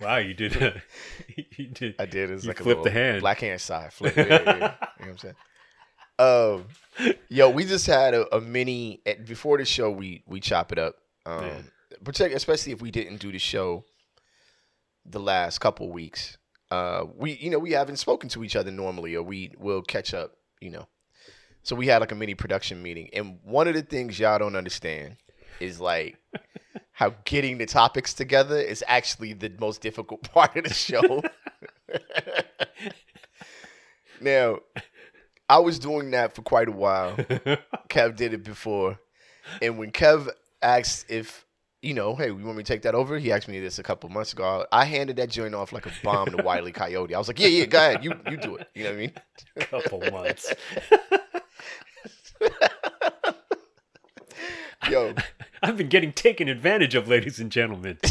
Wow, you did. A, you did. I did. It's like a the hand. Black hand side flip. Yeah, yeah, you know what I'm saying? Um, yo, we just had a, a mini eh, before the show. We we chop it up. Um, Yeah. protect, especially if we didn't do the show the last couple weeks. Uh, we you know we haven't spoken to each other normally, or we will catch up. You know, so we had like a mini production meeting, and one of the things y'all don't understand is like how getting the topics together is actually the most difficult part of the show. now, I was doing that for quite a while. Kev did it before. And when Kev asked if, you know, hey, you want me to take that over? He asked me this a couple months ago. I handed that joint off like a bomb to Wiley Coyote. I was like, yeah, yeah, go ahead. You you do it. You know what I mean? couple months. Yo, I've been getting taken advantage of, ladies and gentlemen.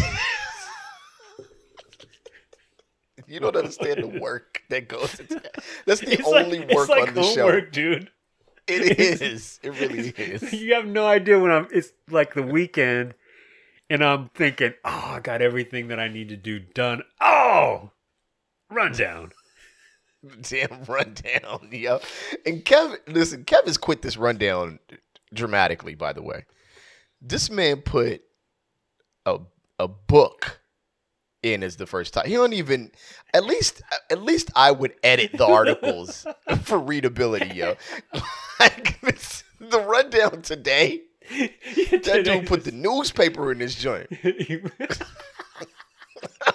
you don't understand the work that goes into that. That's the It's only like, work it's like on the show. dude. It is. It really is. You have no idea when I'm. It's like the weekend, and I'm thinking, oh, I got everything that I need to do done. Oh, rundown. Damn rundown, yo. And Kev, listen, Kev has quit this rundown dramatically. By the way, this man put a a book in as the first time. He don't even. At least, at least I would edit the articles for readability, yo. Like this, the rundown today. That dude put the newspaper in this joint. I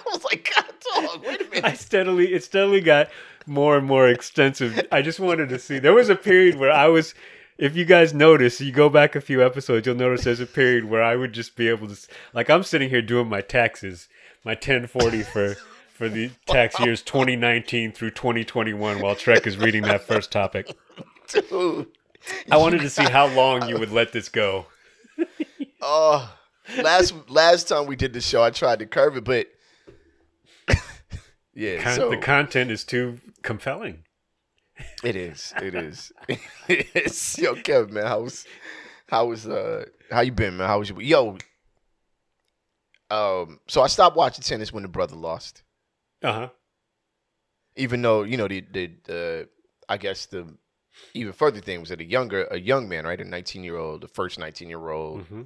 was like, God, dog, wait a minute. I steadily, it steadily got more and more extensive. I just wanted to see. There was a period where I was, if you guys notice, you go back a few episodes, you'll notice there's a period where I would just be able to, like, I'm sitting here doing my taxes, my 1040 for for the tax years 2019 through 2021, while Trek is reading that first topic. Dude. I wanted to see how long you would let this go. Oh, last last time we did the show, I tried to curve it, but yeah, Con- so the content is too compelling. It is, it is, it's yo, Kevin, man, how was how was uh how you been, man? How was you? Yo, um, so I stopped watching tennis when the brother lost, Uh huh. even though you know the the, the I guess the even further thing was that a younger a young man, right, a nineteen year old, the first nineteen year old. hmm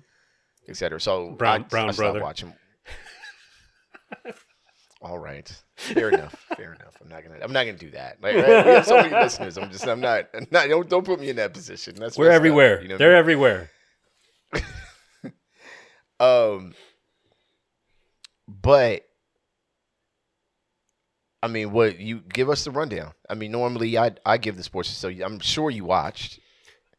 et cetera. So Brown- I, Brown I stopped brother. watching. All right, fair enough. Fair enough. I'm not gonna. I'm not gonna do that. Like, right? We have so many listeners. I'm just. I'm not. I'm not. Don't don't put me in that position. That's We're everywhere. you know They're everywhere. Um, but I mean, what you give us the rundown? I mean, normally I I give the sports, so I'm sure you watched.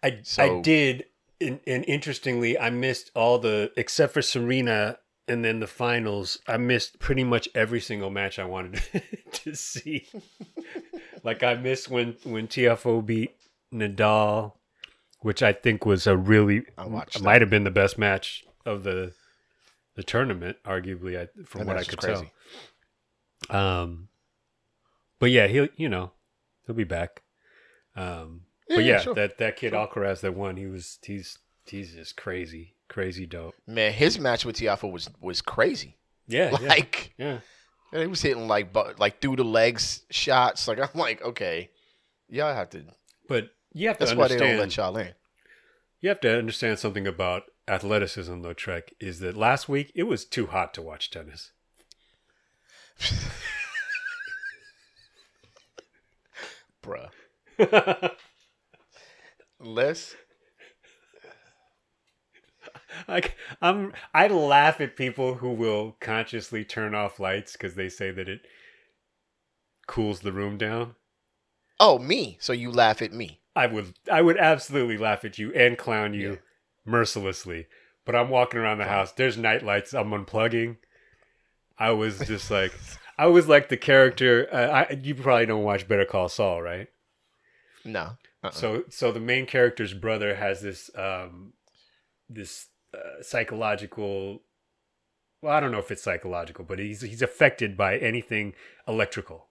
I I did, and, and interestingly, I missed all the except for Serena, and then the finals. I missed pretty much every single match I wanted to see. like I missed when when Tiafoe beat Nadal, which I think was a really might have been the best match of the the tournament, arguably. I, from what I could crazy. tell. Um, but yeah, he'll you know he'll be back. Um, but Yeah, yeah, sure. that that kid Alcaraz that won, he was he's he's just crazy, crazy dope. Man, his match with Tiafoe was was crazy. Yeah, yeah, Like yeah. he was hitting like but like through the legs shots. Like I'm like, okay, y'all have to. But you have to That's why they understand. don't let y'all in. you have to understand something about athleticism, though. Trek is that last week it was too hot to watch tennis. Bruh. Les, Like I'm, I laugh at people who will consciously turn off lights because they say that it cools the room down. oh me. So you laugh at me. I would, I would absolutely laugh at you and clown you Yeah. mercilessly. But I'm walking around the house. There's night lights. I'm unplugging. I was just like, I was like the character. Uh, I, you probably don't watch Better Call Saul, right? No. Uh-uh. So so the main character's brother has this um this uh, psychological well I don't know if it's psychological but he's he's affected by anything electrical.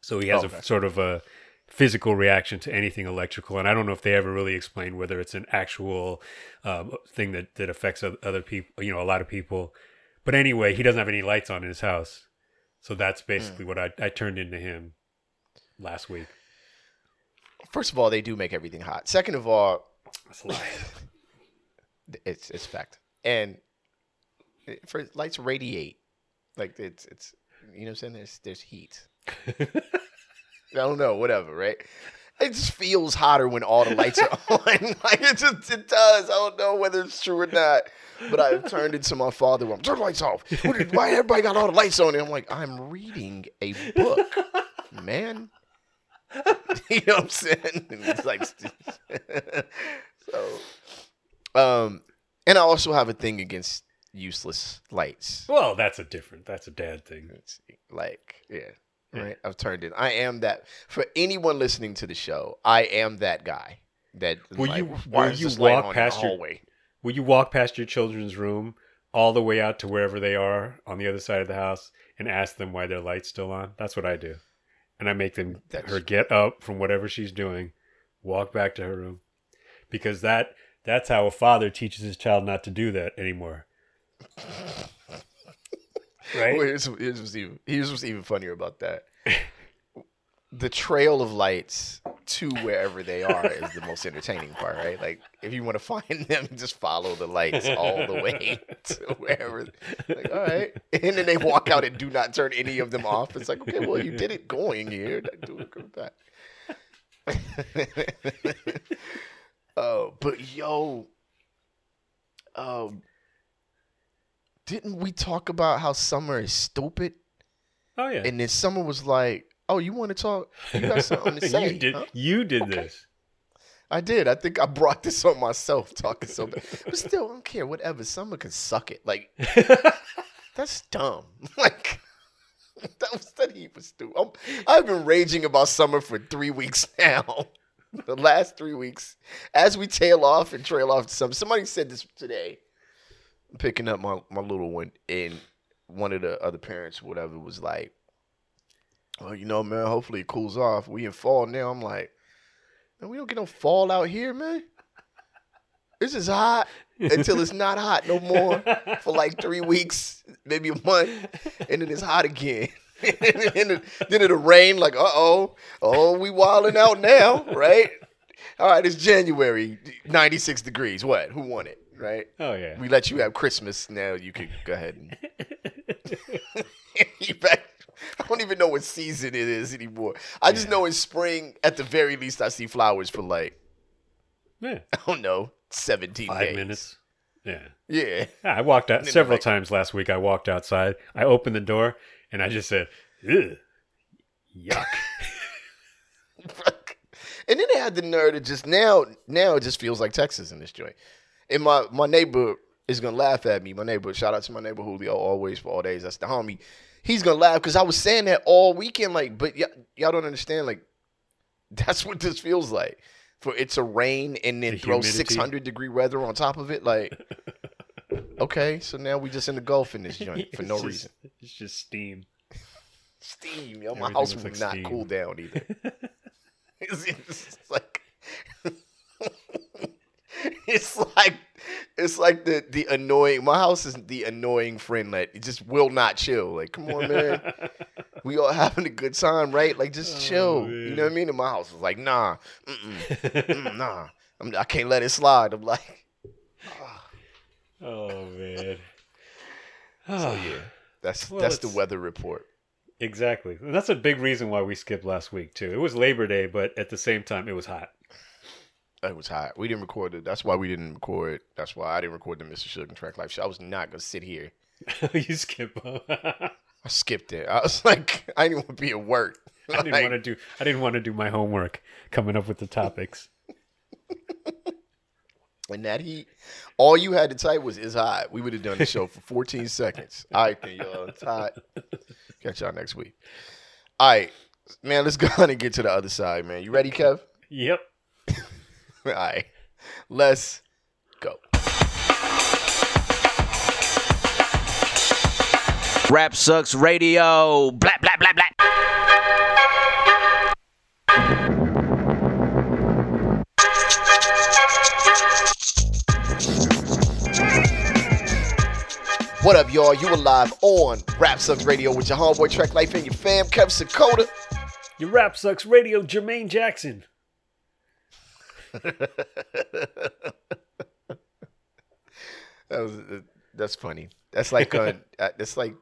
So he has Okay. a sort of a physical reaction to anything electrical and I don't know if they ever really explain whether it's an actual um, thing that that affects other people, you know, a lot of people. But anyway, he doesn't have any lights on in his house. So that's basically what I, I turned into him last week. First of all, they do make everything hot. Second of all, That's a lie. it's it's fact. And for lights radiate, like it's it's you know what I'm saying. There's there's heat. I don't know, whatever, right? It just feels hotter when all the lights are on. like it just it does. I don't know whether it's true or not. But I've turned into my father. When I'm turn the lights off. Did- Why everybody got all the lights on? And I'm like, I'm reading a book, man. you know what I'm saying? And it's like, so, um, and I also have a thing against useless lights. well, that's a different. That's a dad thing. It's like, yeah, Yeah. right. I've turned it. I am that. For anyone listening to the show, I am that guy. That Will like, you- will you walk past your- hallway? Will you walk past your children's room all the way out to wherever they are on the other side of the house and ask them why their light's still on? That's what I do. And I make them That's- her get up from whatever she's doing, walk back to her room. Because that that's how a father teaches his child not to do that anymore. Right? Well, here's, here's what's even here's what's even funnier about that. the trail of lights to wherever they are is the most entertaining part, right? Like if you want to find them, just follow the lights all the way to wherever. Like, all right, and then they walk out and do not turn any of them off. It's like, okay, well, you did it going here. Do it come oh, but yo, um, didn't we talk about how summer is stupid? Oh yeah. And then summer was like, "Oh, you want to talk? You got something to say?" you did huh? you did Okay. this. I did. I think I brought this on myself, talking so bad. But still, I don't care. Whatever. Summer can suck it. Like that's dumb. Like that was that he was stupid. I've been raging about summer for three weeks now. the last three weeks, as we tail off and trail off to summer. Somebody said this today. Picking up my my little one, and one of the other parents, whatever, was like, "Well, you know, man. Hopefully it cools off. We in fall now." I'm like, "Man, we don't get no fall out here, man. This is hot until it's not hot no more for like three weeks, maybe a month, and then it's hot again. then, then it'll rain like, uh oh, oh, we wilding out now, right? All right, it's January, 96 degrees. What? Who won it, right? Oh yeah. We let you have Christmas. Now you can go ahead and you back. I don't even know what season it is anymore. I just Yeah. know in spring, at the very least, I see flowers for like, yeah. I don't know, 17 Five days. minutes. Yeah. Yeah. I walked out several times last week. I walked outside. I opened the door and I just said, Ugh, "Yuck." and then they had the nerve to just now, now it just feels like Texas in this joint. And my my neighbor is gonna laugh at me. My neighbor, shout out to my neighbor Julio, always for all days. That's the homie. He's gonna laugh because I was saying that all weekend. Like, but y- y'all don't understand. Like, that's what this feels like. For it to rain and then The throw humidity. six hundred degree weather on top of it. Like, okay, so now we just in the Gulf in this joint for no just- reason. It's just steam. Steam, yo. My Everything house will like not steam. cool down either. it's, it's like it's like it's like the the annoying. My house is the annoying friend that just will not chill. Like, come on, man. we all having a good time, right? Like, just Oh, chill. You know what I mean? And my house was like, nah, mm-mm, mm, nah. I'm, I can't let it slide. I'm like, oh man. so yeah. That's Well, that's the weather report. Exactly. And that's a big reason why we skipped last week too. It was Labor Day, but at the same time it was hot. It was hot. We didn't record it. That's why we didn't record. That's why I didn't record the Mr. Sugar and Track Life show. I was not gonna sit here. you skip. I skipped it. I was like, I didn't want to be at work. I didn't want to do. I didn't want to do my homework coming up with the topics. And that heat, all you had to type was "is hot." We would have done the show for 14 seconds. All right, then, y'all. It's hot. Catch y'all next week. All right, man. Let's go on and get to the other side, man. You ready, Kev? Yep. All right, let's go. Rap Sucks Radio. Blah, blah, blah, blah. What up, y'all? You are live on Rap Sucks Radio with your homeboy Track Life and your fam, Kev Sakota. Your rap sucks radio, Jermaine Jackson. That was uh, that's funny. That's like uh, uh, that's like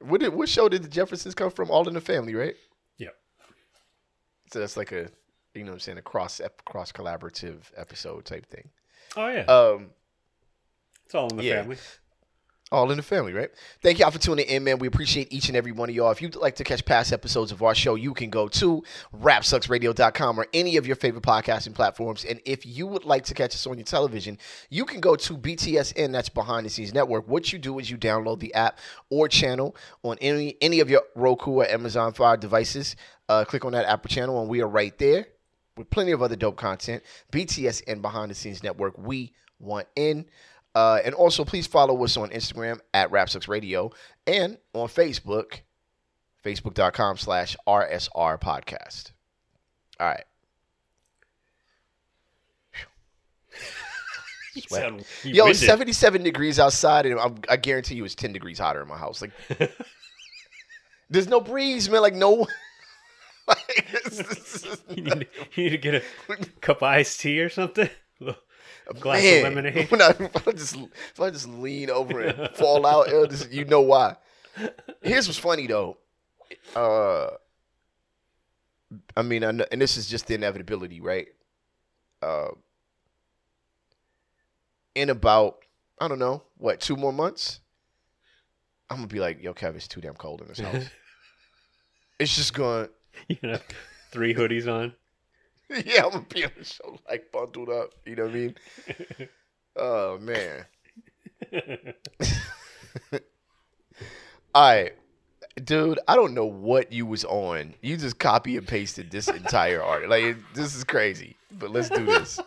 what did what show did the Jeffersons come from? All in the Family, right? Yeah. So that's like a you know what I'm saying a cross cross collaborative episode type thing. Oh yeah. Um, it's all in the yeah. family. All in the family, right? Thank y'all for tuning in, man. We appreciate each and every one of y'all. If you'd like to catch past episodes of our show, you can go to rapsucksradio.com or any of your favorite podcasting platforms. And if you would like to catch us on your television, you can go to BTSN, that's Behind the Scenes Network. What you do is you download the app or channel on any any of your Roku or Amazon Fire devices. Uh, click on that app or channel, and we are right there with plenty of other dope content. BTSN Behind the Scenes Network. We want in. Uh, and also, please follow us on Instagram at Rapsucks Radio and on Facebook, facebook.com slash RSR podcast. All right. Sound- Yo, it's winded. 77 degrees outside, and I'm, I guarantee you it's 10 degrees hotter in my house. Like, there's no breeze, man. Like, no. like, You need, you need to get a cup of iced tea or something. A glass Man, of lemonade. When I, if, I just, if I just lean over and fall out, just- you know why. Here's what's funny though. Uh, I mean, I know, and this is just the inevitability, right? Uh, in about I don't know what two more months, I'm gonna be like, "Yo, Kev, it's too damn cold in this house." it's just going. To. You know, three hoodies on. yeah, I'm gonna be on the show like bundled up. You know what I mean? oh man. All right, dude. I don't know what you was on. You just copy and pasted this entire art. Like this is crazy. But let's do this.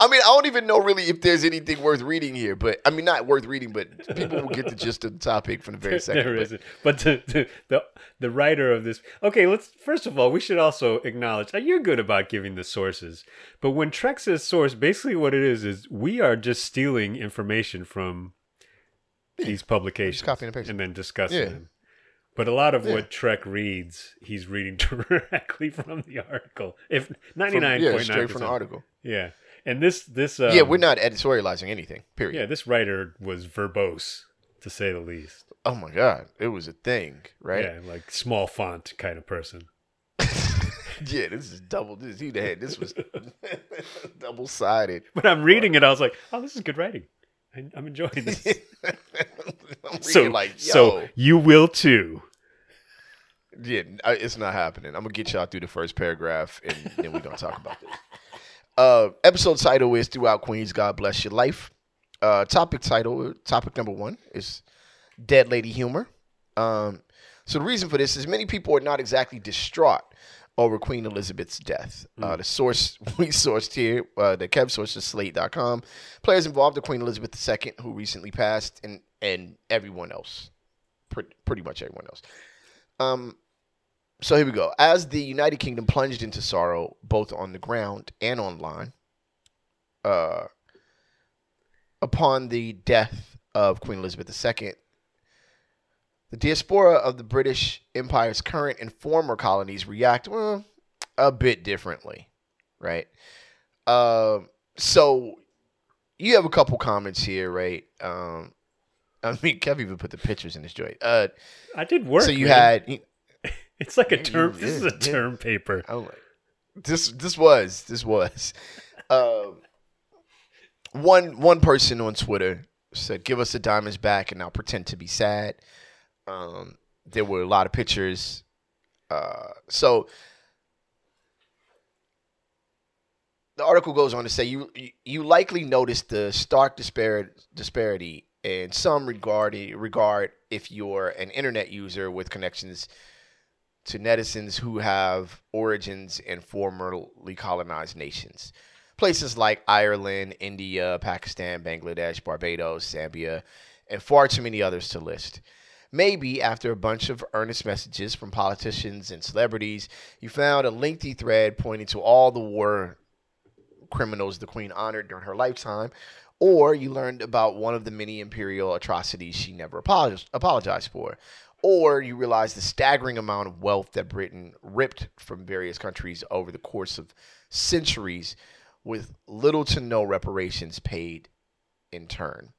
I mean, I don't even know really if there's anything worth reading here, but I mean, not worth reading, but people will get the gist of the topic from the very second. there but- isn't. But the, the the the writer of this. Okay, let's first of all, we should also acknowledge that you're good about giving the sources. But when Trek says source, basically what it is is we are just stealing information from these publications, copying and pasting. and then discussing Yeah. them. But a lot of Yeah. what Trek reads, he's reading directly from the article. If ninety nine yeah, point straight from the article. Yeah, and this this um, yeah, we're not editorializing anything. Period. Yeah, this writer was verbose to say the least. Oh my god, it was a thing, right? Yeah, like small font kind of person. Yeah, this is double. This he had. This was double sided. But I'm reading it, I was like, oh, this is good writing. I, I'm enjoying this. I'm so, like, yo, so you will too. yeah, it's not happening. I'm gonna get y'all through the first paragraph, and then we're gonna talk about this. Uh, episode title is "Throughout Queens, God Bless Your Life." Uh, topic title, topic number one is "Dead Lady Humor." Um, so the reason for this is many people are not exactly distraught over Queen Elizabeth's death. Uh, the source we sourced here, uh, the Kev source is Slate.com. Players involved are Queen Elizabeth II, who recently passed, and and everyone else, pretty, pretty much everyone else. Um, so here we go. As the United Kingdom plunged into sorrow, both on the ground and online, uh, upon the death of Queen Elizabeth II, the diaspora of the British Empire's current and former colonies react well, a bit differently, right? Um, so you have a couple comments here, right? Um, I mean, Kev even put the pictures in this joint. Uh, I did work. so you man. had. It's like a Yeah, term. This is a yeah. term paper. Oh my. This this was this was. Um, one one person on Twitter said, "Give us the diamonds back, and I'll pretend to be sad." Um, there were a lot of pictures. Uh, so the article goes on to say you you- you likely noticed the stark disparity disparity in some regard regard if you're an internet user with connections to netizens who have origins in formerly colonized nations. Places like Ireland, India, Pakistan, Bangladesh, Barbados, Zambia, and far too many others to list. Maybe after a bunch of earnest messages from politicians and celebrities, you found a lengthy thread pointing to all the war criminals the Queen honored during her lifetime, or you learned about one of the many imperial atrocities she never apologized, for, or you realize the staggering amount of wealth that Britain ripped from various countries over the course of centuries with little to no reparations paid in turn.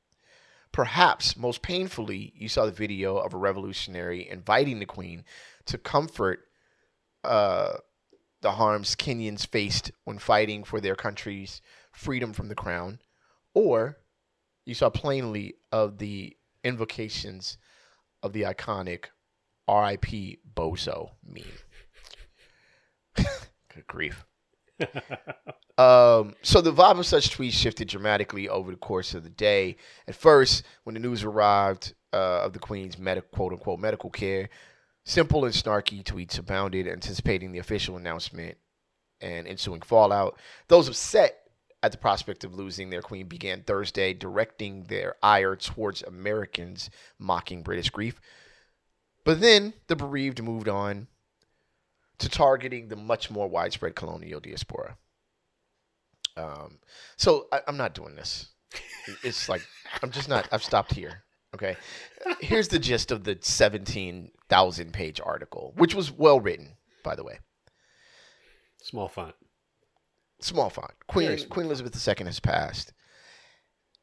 Perhaps most painfully, you saw the video of a revolutionary inviting the Queen to comfort uh, the harms Kenyans faced when fighting for their country's freedom from the crown, or you saw plainly of the invocations of the iconic RIP Bozo meme. Good grief. um, so the vibe of such tweets shifted dramatically over the course of the day. At first, when the news arrived uh, of the Queen's med- quote unquote medical care, simple and snarky tweets abounded, anticipating the official announcement and ensuing fallout. Those upset at the prospect of losing their queen began Thursday directing their ire towards Americans mocking British grief. But then the bereaved moved on to targeting the much more widespread colonial diaspora. Um, so I, I'm not doing this. It's like I'm just not. I've stopped here. Okay. Here's the gist of the 17,000 page article, which was well written, by the way. Small font. Small font. Queen small Queen Elizabeth II has passed,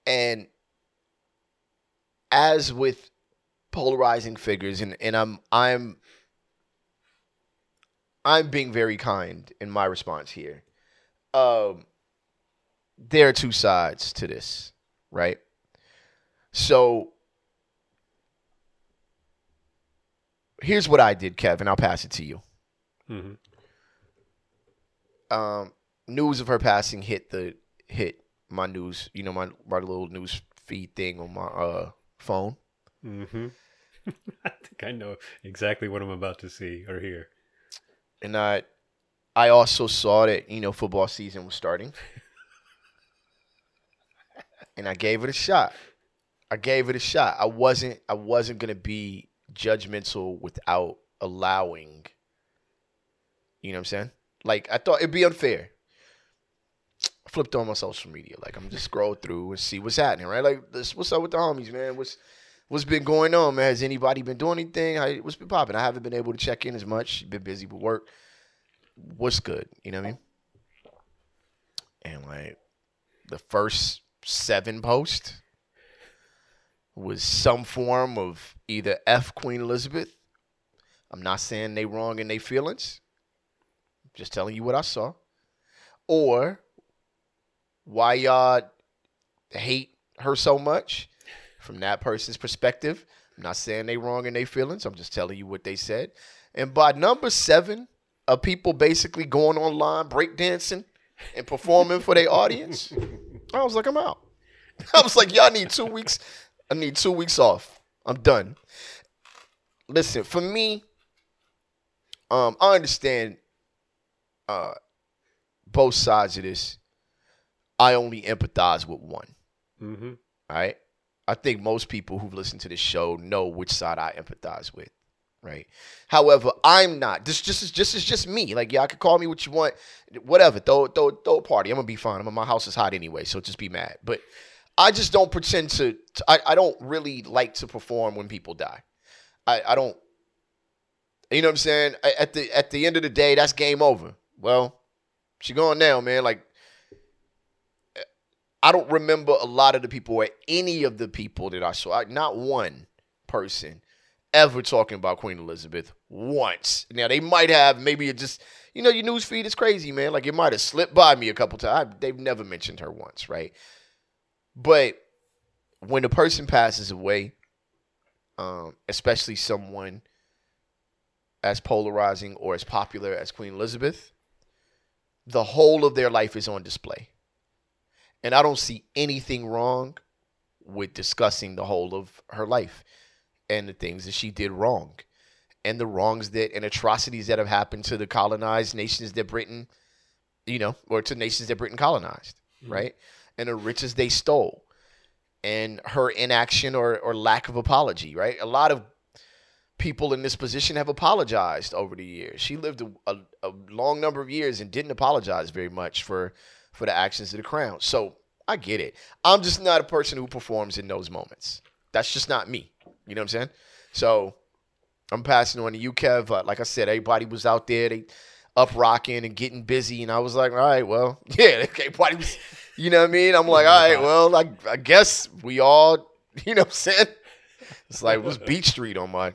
and as with polarizing figures, and and I'm I'm I'm being very kind in my response here. Um, there are two sides to this, right? So here's what I did, Kevin. I'll pass it to you. hmm um, news of her passing hit the hit my news, you know, my my little news feed thing on my uh phone. Mm-hmm. I think I know exactly what I'm about to see or hear. And I I also saw that, you know, football season was starting. and I gave it a shot. I gave it a shot. I wasn't I wasn't gonna be judgmental without allowing you know what I'm saying? Like I thought it'd be unfair. Flipped on my social media. Like I'm just scroll through and see what's happening, right? Like this, what's up with the homies, man? What's what's been going on, man? Has anybody been doing anything? How, what's been popping? I haven't been able to check in as much. Been busy with work. What's good? You know what I mean? And like the first seven posts was some form of either F Queen Elizabeth. I'm not saying they wrong in their feelings. Just telling you what I saw. Or why y'all hate her so much from that person's perspective. I'm not saying they wrong in their feelings. I'm just telling you what they said. And by number seven of people basically going online breakdancing and performing for their audience, I was like, I'm out. I was like, y'all need two weeks. I need two weeks off. I'm done. Listen, for me, um, I understand uh, both sides of this. I only empathize with one. hmm All right. I think most people who've listened to this show know which side I empathize with. Right. However, I'm not. This just is just is just me. Like, yeah, I could call me what you want, whatever. Throw throw throw a party. I'm gonna be fine. I'm my house is hot anyway, so just be mad. But I just don't pretend to. to- I I don't really like to perform when people die. I I don't. You know what I'm saying? I- At the at the end of the day, that's game over. Well, she gone now, man. Like I don't remember a lot of the people or any of the people that I saw. Not one person ever talking about Queen Elizabeth once. Now they might have maybe it just you know your news feed is crazy, man. Like it might have slipped by me a couple times. They've never mentioned her once, right? But when a person passes away, um, especially someone as polarizing or as popular as Queen Elizabeth, the whole of their life is on display. And I don't see anything wrong with discussing the whole of her life and the things that she did wrong and the wrongs that and atrocities that have happened to the colonized nations that Britain, you know, or to nations that Britain colonized, mm-hmm. right? And the riches they stole and her inaction or, or lack of apology, right? A lot of people in this position have apologized over the years. She lived a, a, a long number of years and didn't apologize very much for for the actions of the crown. So I get it. I'm just not a person who performs in those moments. That's just not me. You know what I'm saying? So I'm passing on to you, Kev. Uh, like I said, everybody was out there, they up rocking and getting busy, and I was like, all right, well, yeah, everybody was. You know what I mean? I'm like, all right, well, I, I guess we all, you know what I'm saying? It's like it was Beat Street on my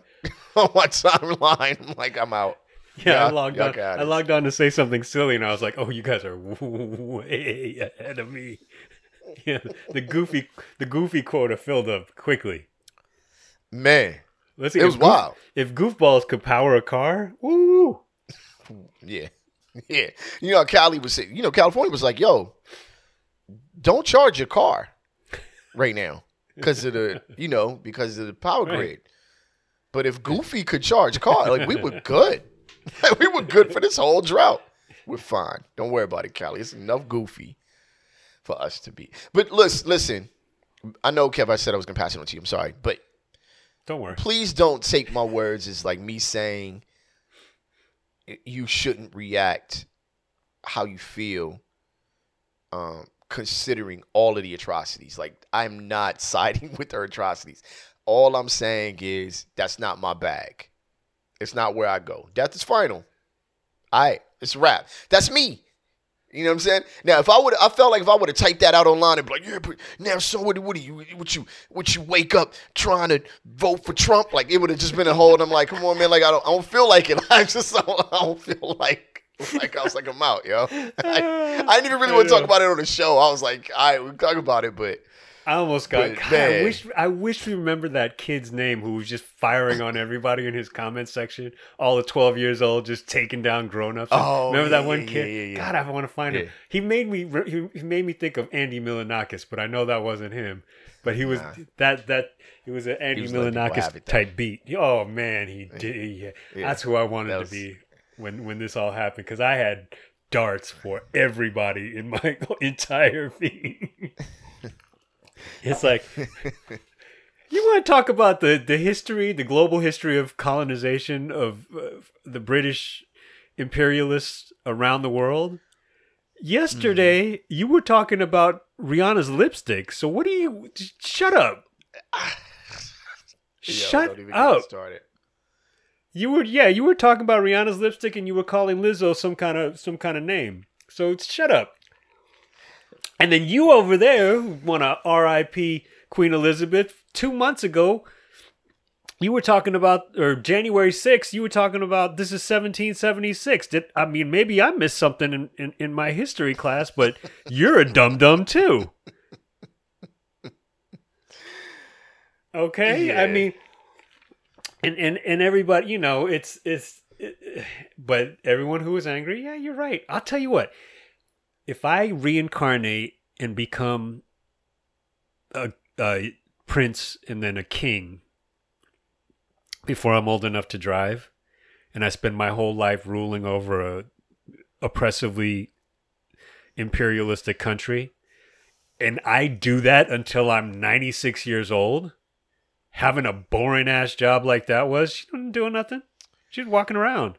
on my timeline. I'm like, I'm out. Yeah, I logged on. I logged on to say something silly, and I was like, "Oh, you guys are way ahead of me." Yeah, the goofy, the goofy quota filled up quickly. Man, Let's see. it was if goof- wild. If goofballs could power a car, woo! Yeah. Yeah. You know, Cali was saying, you know, California was like, yo, don't charge your car right now because of the, you know, because of the power Right. grid. But if Goofy could charge a car, like we were good. we were good for this whole drought. We're fine. Don't worry about it, Cali. It's enough Goofy for us to be. But listen, listen. I know, Kev, I said I was going to pass it on to you. I'm sorry. But Don't worry. please don't take my words as like me saying you shouldn't react how you feel um considering all of the atrocities like i'm not siding with her atrocities all i'm saying is that's not my bag it's not where i go death is final all right it's a wrap that's me you know what I'm saying? Now, if I would, I felt like if I would have typed that out online and be like, "Yeah, but now, so what? What do you? What you? What you wake up trying to vote for Trump?" Like it would have just been a whole. And I'm like, "Come on, man! Like I don't, I don't feel like it. I just, I don't, I don't feel like, like I was like, I'm out, yo. I, I didn't even really want to talk about it on the show. I was like, all right, we can talk about it, but I almost got. God, I wish. I wish we remember that kid's name who was just firing on everybody in his comment section. All the twelve years old, just taking down grown-ups. Oh, remember yeah, that one yeah, kid? yeah. God, I want to find him. He made me. He, he made me think of Andy Milonakis, but I know that wasn't him. But he was Nah. that that. It was an Andy was letting people have Milonakis type beat. Oh man, he did. That's who I wanted That to be when when this all happened because I had darts for everybody in my entire feed. it's like you want to talk about the the history, the global history of colonization of uh, the British imperialists around the world. Yesterday, you were talking about Rihanna's lipstick. So what do you? Shut up. Yo, Shut don't even get up. started. You were yeah, you were talking about Rihanna's lipstick and you were calling Lizzo some kind of some kind of name. So shut up. And then you over there want to R.I.P. Queen Elizabeth two months ago. You were talking about, or January 6th, you were talking about this is 1776. Did I mean maybe I missed something in, in, in my history class, but you're a dum dum too. Okay, I mean, and and and everybody, you know, it's it's, it, but everyone who was angry, yeah, you're right. I'll tell you what, if I reincarnate and become a, a prince and then a king before I'm old enough to drive, and I spend my whole life ruling over a oppressively imperialistic country, and I do that until I'm 96 years old, having a boring ass job like that was, she wasn't doing nothing. She's walking around.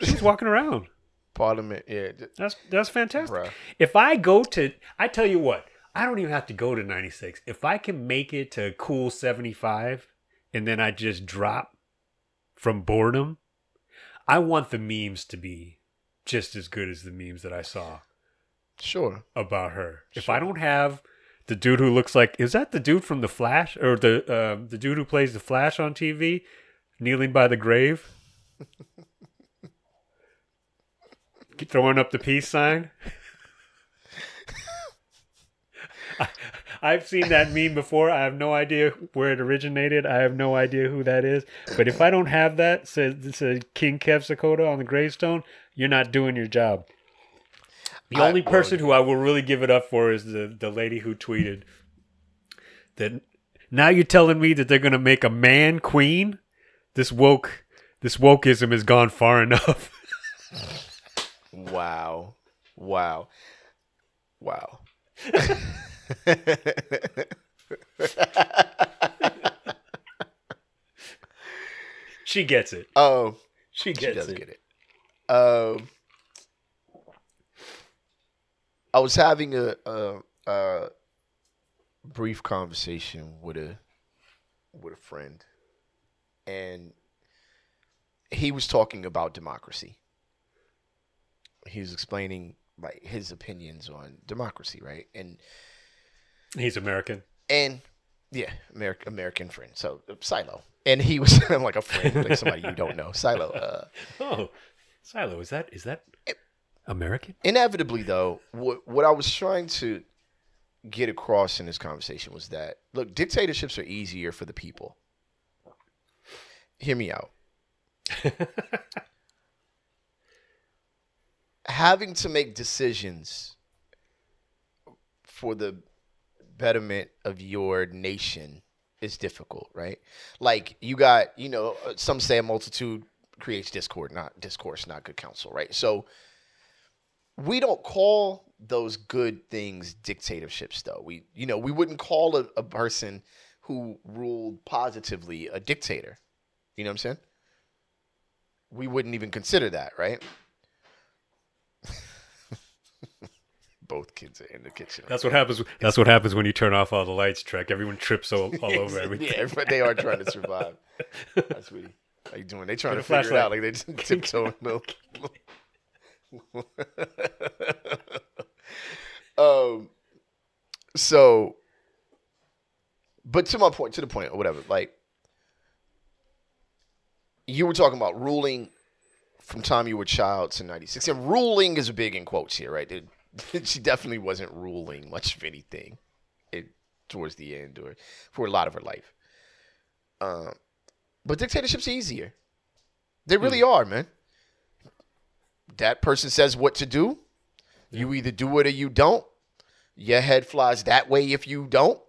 She's walking around. Parliament, yeah, That's that's fantastic. bruh. If I go to, I tell you what, I don't even have to go to 96. If I can make it to cool 75 and then I just drop from boredom, I want the memes to be just as good as the memes that I saw Sure. about her. If I don't have the dude who looks like is that the dude from the Flash or the uh, the dude who plays the Flash on TV kneeling by the grave throwing up the peace sign I, I've seen that meme before. I have no idea where it originated. I have no idea who that is. But if I don't have that, says says King Kev Sakota on the gravestone, you're not doing your job. The I- only person who I will really give it up for is the, the lady who tweeted that now you're telling me that they're gonna make a man queen? This woke this wokeism has gone far enough. Wow. Wow. Wow. she gets it. Oh, She she gets does it. get it. Um, I was having a, a, a brief conversation with a with a friend, and he was talking about democracy. He was explaining like his opinions on democracy, right? And He's American. and yeah, American American friend. So Silo, and he was like a friend, like somebody you don't know. Silo. Uh, Oh, Silo, is that is that American? inevitably though what, what i was trying to get across in this conversation was that look dictatorships are easier for the people hear me out having to make decisions for the betterment of your nation is difficult right? Like you got you know some say a multitude creates discord not discourse not good counsel right? So we don't call those good things dictatorships though. We you know we wouldn't call a, a person who ruled positively a dictator. You know what i'm saying? We wouldn't even consider that right both kids are in the kitchen That's what happens. That's what happens when you turn off all the lights, Trek. Everyone trips all, all over everything. yeah but they are trying to survive that's sweetie how you doing they trying to figure it out like they just tiptoeing milk um so but to my point to the point or whatever like you were talking about ruling from time you were child to 96 and ruling is big in quotes here right? It- she definitely wasn't ruling much of anything it, towards the end or for a lot of her life. Um, but dictatorships are easier. They really are man. That person says what to do. You either do it or you don't. Your head flies that way if you don't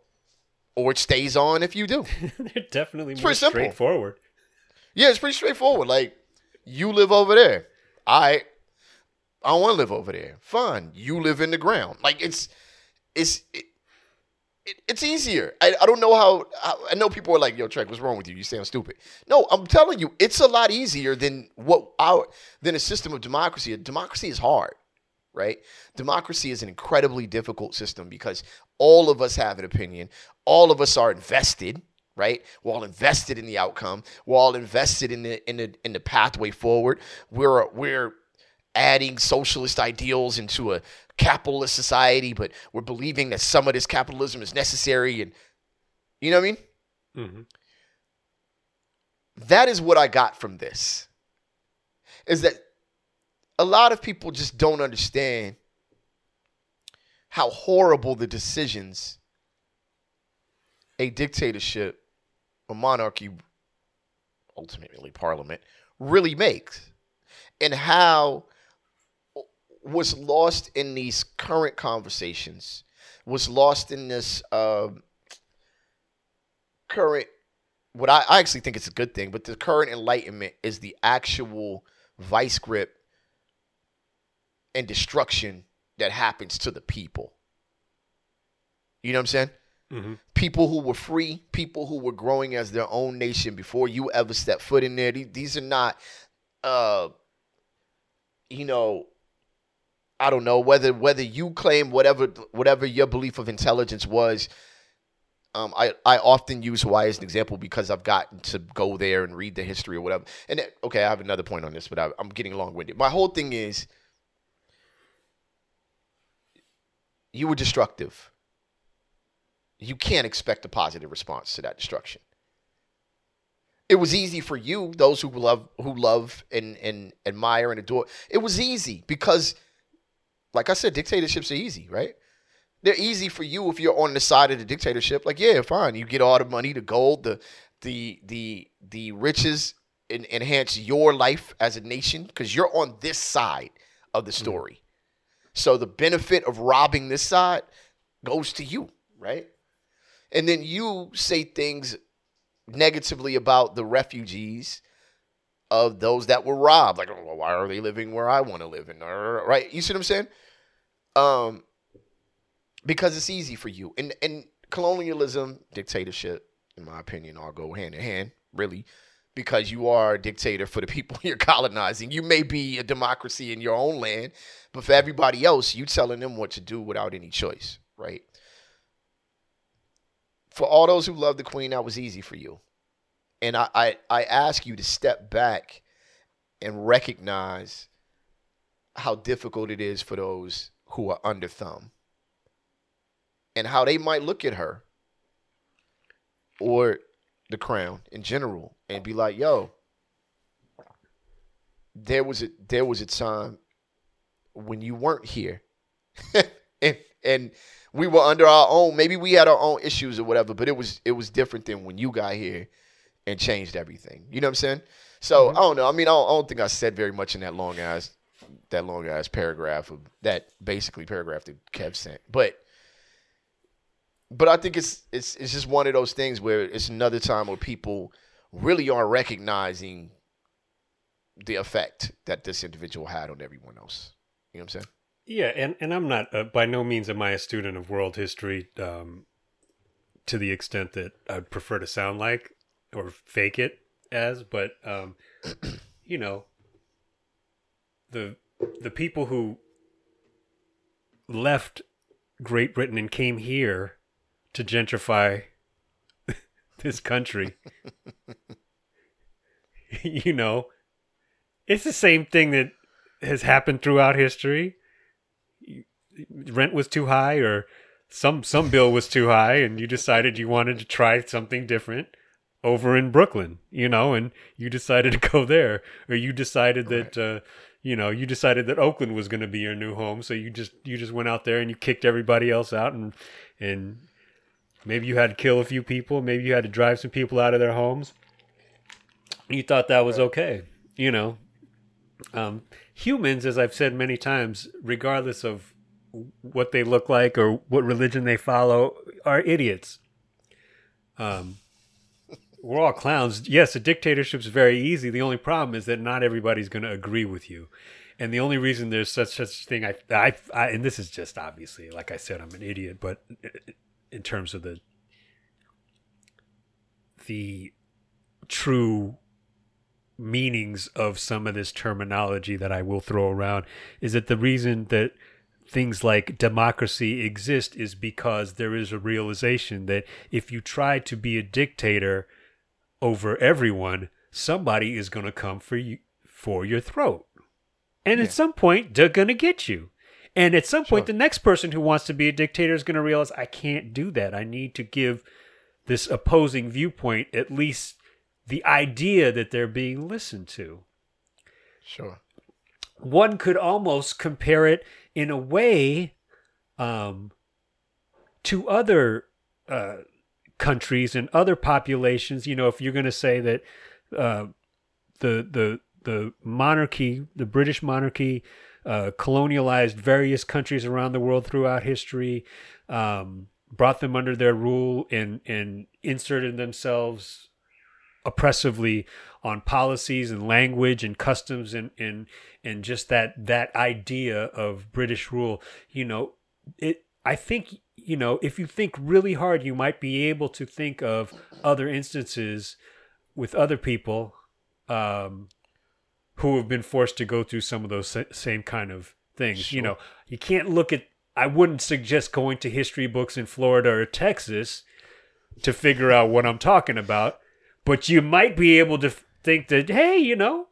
or it stays on if you do. They're definitely more pretty straightforward. Yeah, it's pretty straightforward. Like, you live over there. I I don't want to live over there. Fine. You live in the ground. Like it's it's it, it, it's easier. I, I don't know how, how I know people are like, yo, Trek, what's wrong with you? You sound stupid. No, I'm telling you, it's a lot easier than what our than a system of democracy. Democracy is hard, right? Democracy is an incredibly difficult system because all of us have an opinion. All of us are invested, right? We're all invested in the outcome. We're all invested in the in the in the pathway forward. We're we're adding socialist ideals into a capitalist society, but we're believing that some of this capitalism is necessary and you know what I mean? hmm that is what I got from this. Is that a lot of people just don't understand how horrible the decisions a dictatorship, a monarchy, ultimately parliament, really makes. And how was lost in these current conversations, was lost in this um, current what I, I actually think it's a good thing, but the current enlightenment is the actual vice grip and destruction that happens to the people. You know what I'm saying? Hmm People who were free, people who were growing as their own nation before you ever stepped foot in there. These, are not, uh, you know, I don't know whether whether you claim whatever whatever your belief of intelligence was. Um, I, I often use Hawaii as an example because I've gotten to go there and read the history or whatever. And okay, I have another point on this, but I, I'm getting long winded. My whole thing is you were destructive. You can't expect a positive response to that destruction. It was easy for you, those who love who love and, and admire and adore. It was easy because, like I said, dictatorships are easy, right? they're easy for you if you're on the side of the dictatorship. Like, yeah, fine, you get all the money, the gold, the the the the riches, and enhance your life as a nation because you're on this side of the mm-hmm. story. So the benefit of robbing this side goes to you, right? And then you say things negatively about the refugees of those that were robbed. Like, well, why are they living where I want to live? And right, you see what I'm saying? Um, because it's easy for you. And and colonialism, dictatorship, in my opinion, all go hand in hand, really. because you are a dictator for the people you're colonizing. You may be a democracy in your own land, but for everybody else, you telling them what to do without any choice, right? For all those who love the queen, that was easy for you. And I, I, I ask you to step back and recognize how difficult it is for those who are under thumb and how they might look at her or the crown in general and be like, yo, there was a there was a time when you weren't here. and and we were under our own maybe we had our own issues or whatever, but it was it was different than when you got here and changed everything. You know what I'm saying? So mm-hmm. I don't know. I mean, I don't, I don't think I said very much in that long ass that long ass paragraph of that basically paragraph that Kev sent. But but I think it's it's it's just one of those things where it's another time where people really are recognizing the effect that this individual had on everyone else. You know what I'm saying? Yeah, and, and I'm not, uh, by no means am I a student of world history um, to the extent that I'd prefer to sound like or fake it as, but, um, you know, the the people who left Great Britain and came here to gentrify this country, you know, it's the same thing that has happened throughout history. Rent was too high, or some some bill was too high, and you decided you wanted to try something different over in Brooklyn, you know, and you decided to go there, or you decided that uh, you know you decided that Oakland was going to be your new home, so you just you just went out there and you kicked everybody else out, and and maybe you had to kill a few people, maybe you had to drive some people out of their homes. You thought that was okay, you know. Um, humans, as I've said many times, regardless of what they look like or what religion they follow, are idiots. Um, we're all clowns. Yes, a dictatorship's very easy. The only problem is that not everybody's going to agree with you. And the only reason there's such such thing, I, I, I, and this is just obviously, like I said, I'm an idiot, but in terms of the the true meanings of some of this terminology that I will throw around is that the reason that things like democracy exist is because there is a realization that if you try to be a dictator over everyone, somebody is going to come for you for your throat. And Yeah. at some point they're going to get you. And at some point Sure. the next person who wants to be a dictator is going to realize I can't do that. I need to give this opposing viewpoint at least the idea that they're being listened to Sure. One could almost compare it in a way um, to other uh, countries and other populations. You know, if you're going to say that uh, the the the monarchy, the British monarchy, uh, colonialized various countries around the world throughout history, um, brought them under their rule, and and inserted themselves oppressively on policies and language and customs and and and just that that idea of British rule. You know, it. I think you know if you think really hard, you might be able to think of other instances with other people um, who have been forced to go through some of those same kind of things. You know, you can't look at. I wouldn't suggest going to history books in Florida or Texas to figure out what I'm talking about, but you might be able to think that, hey, you know,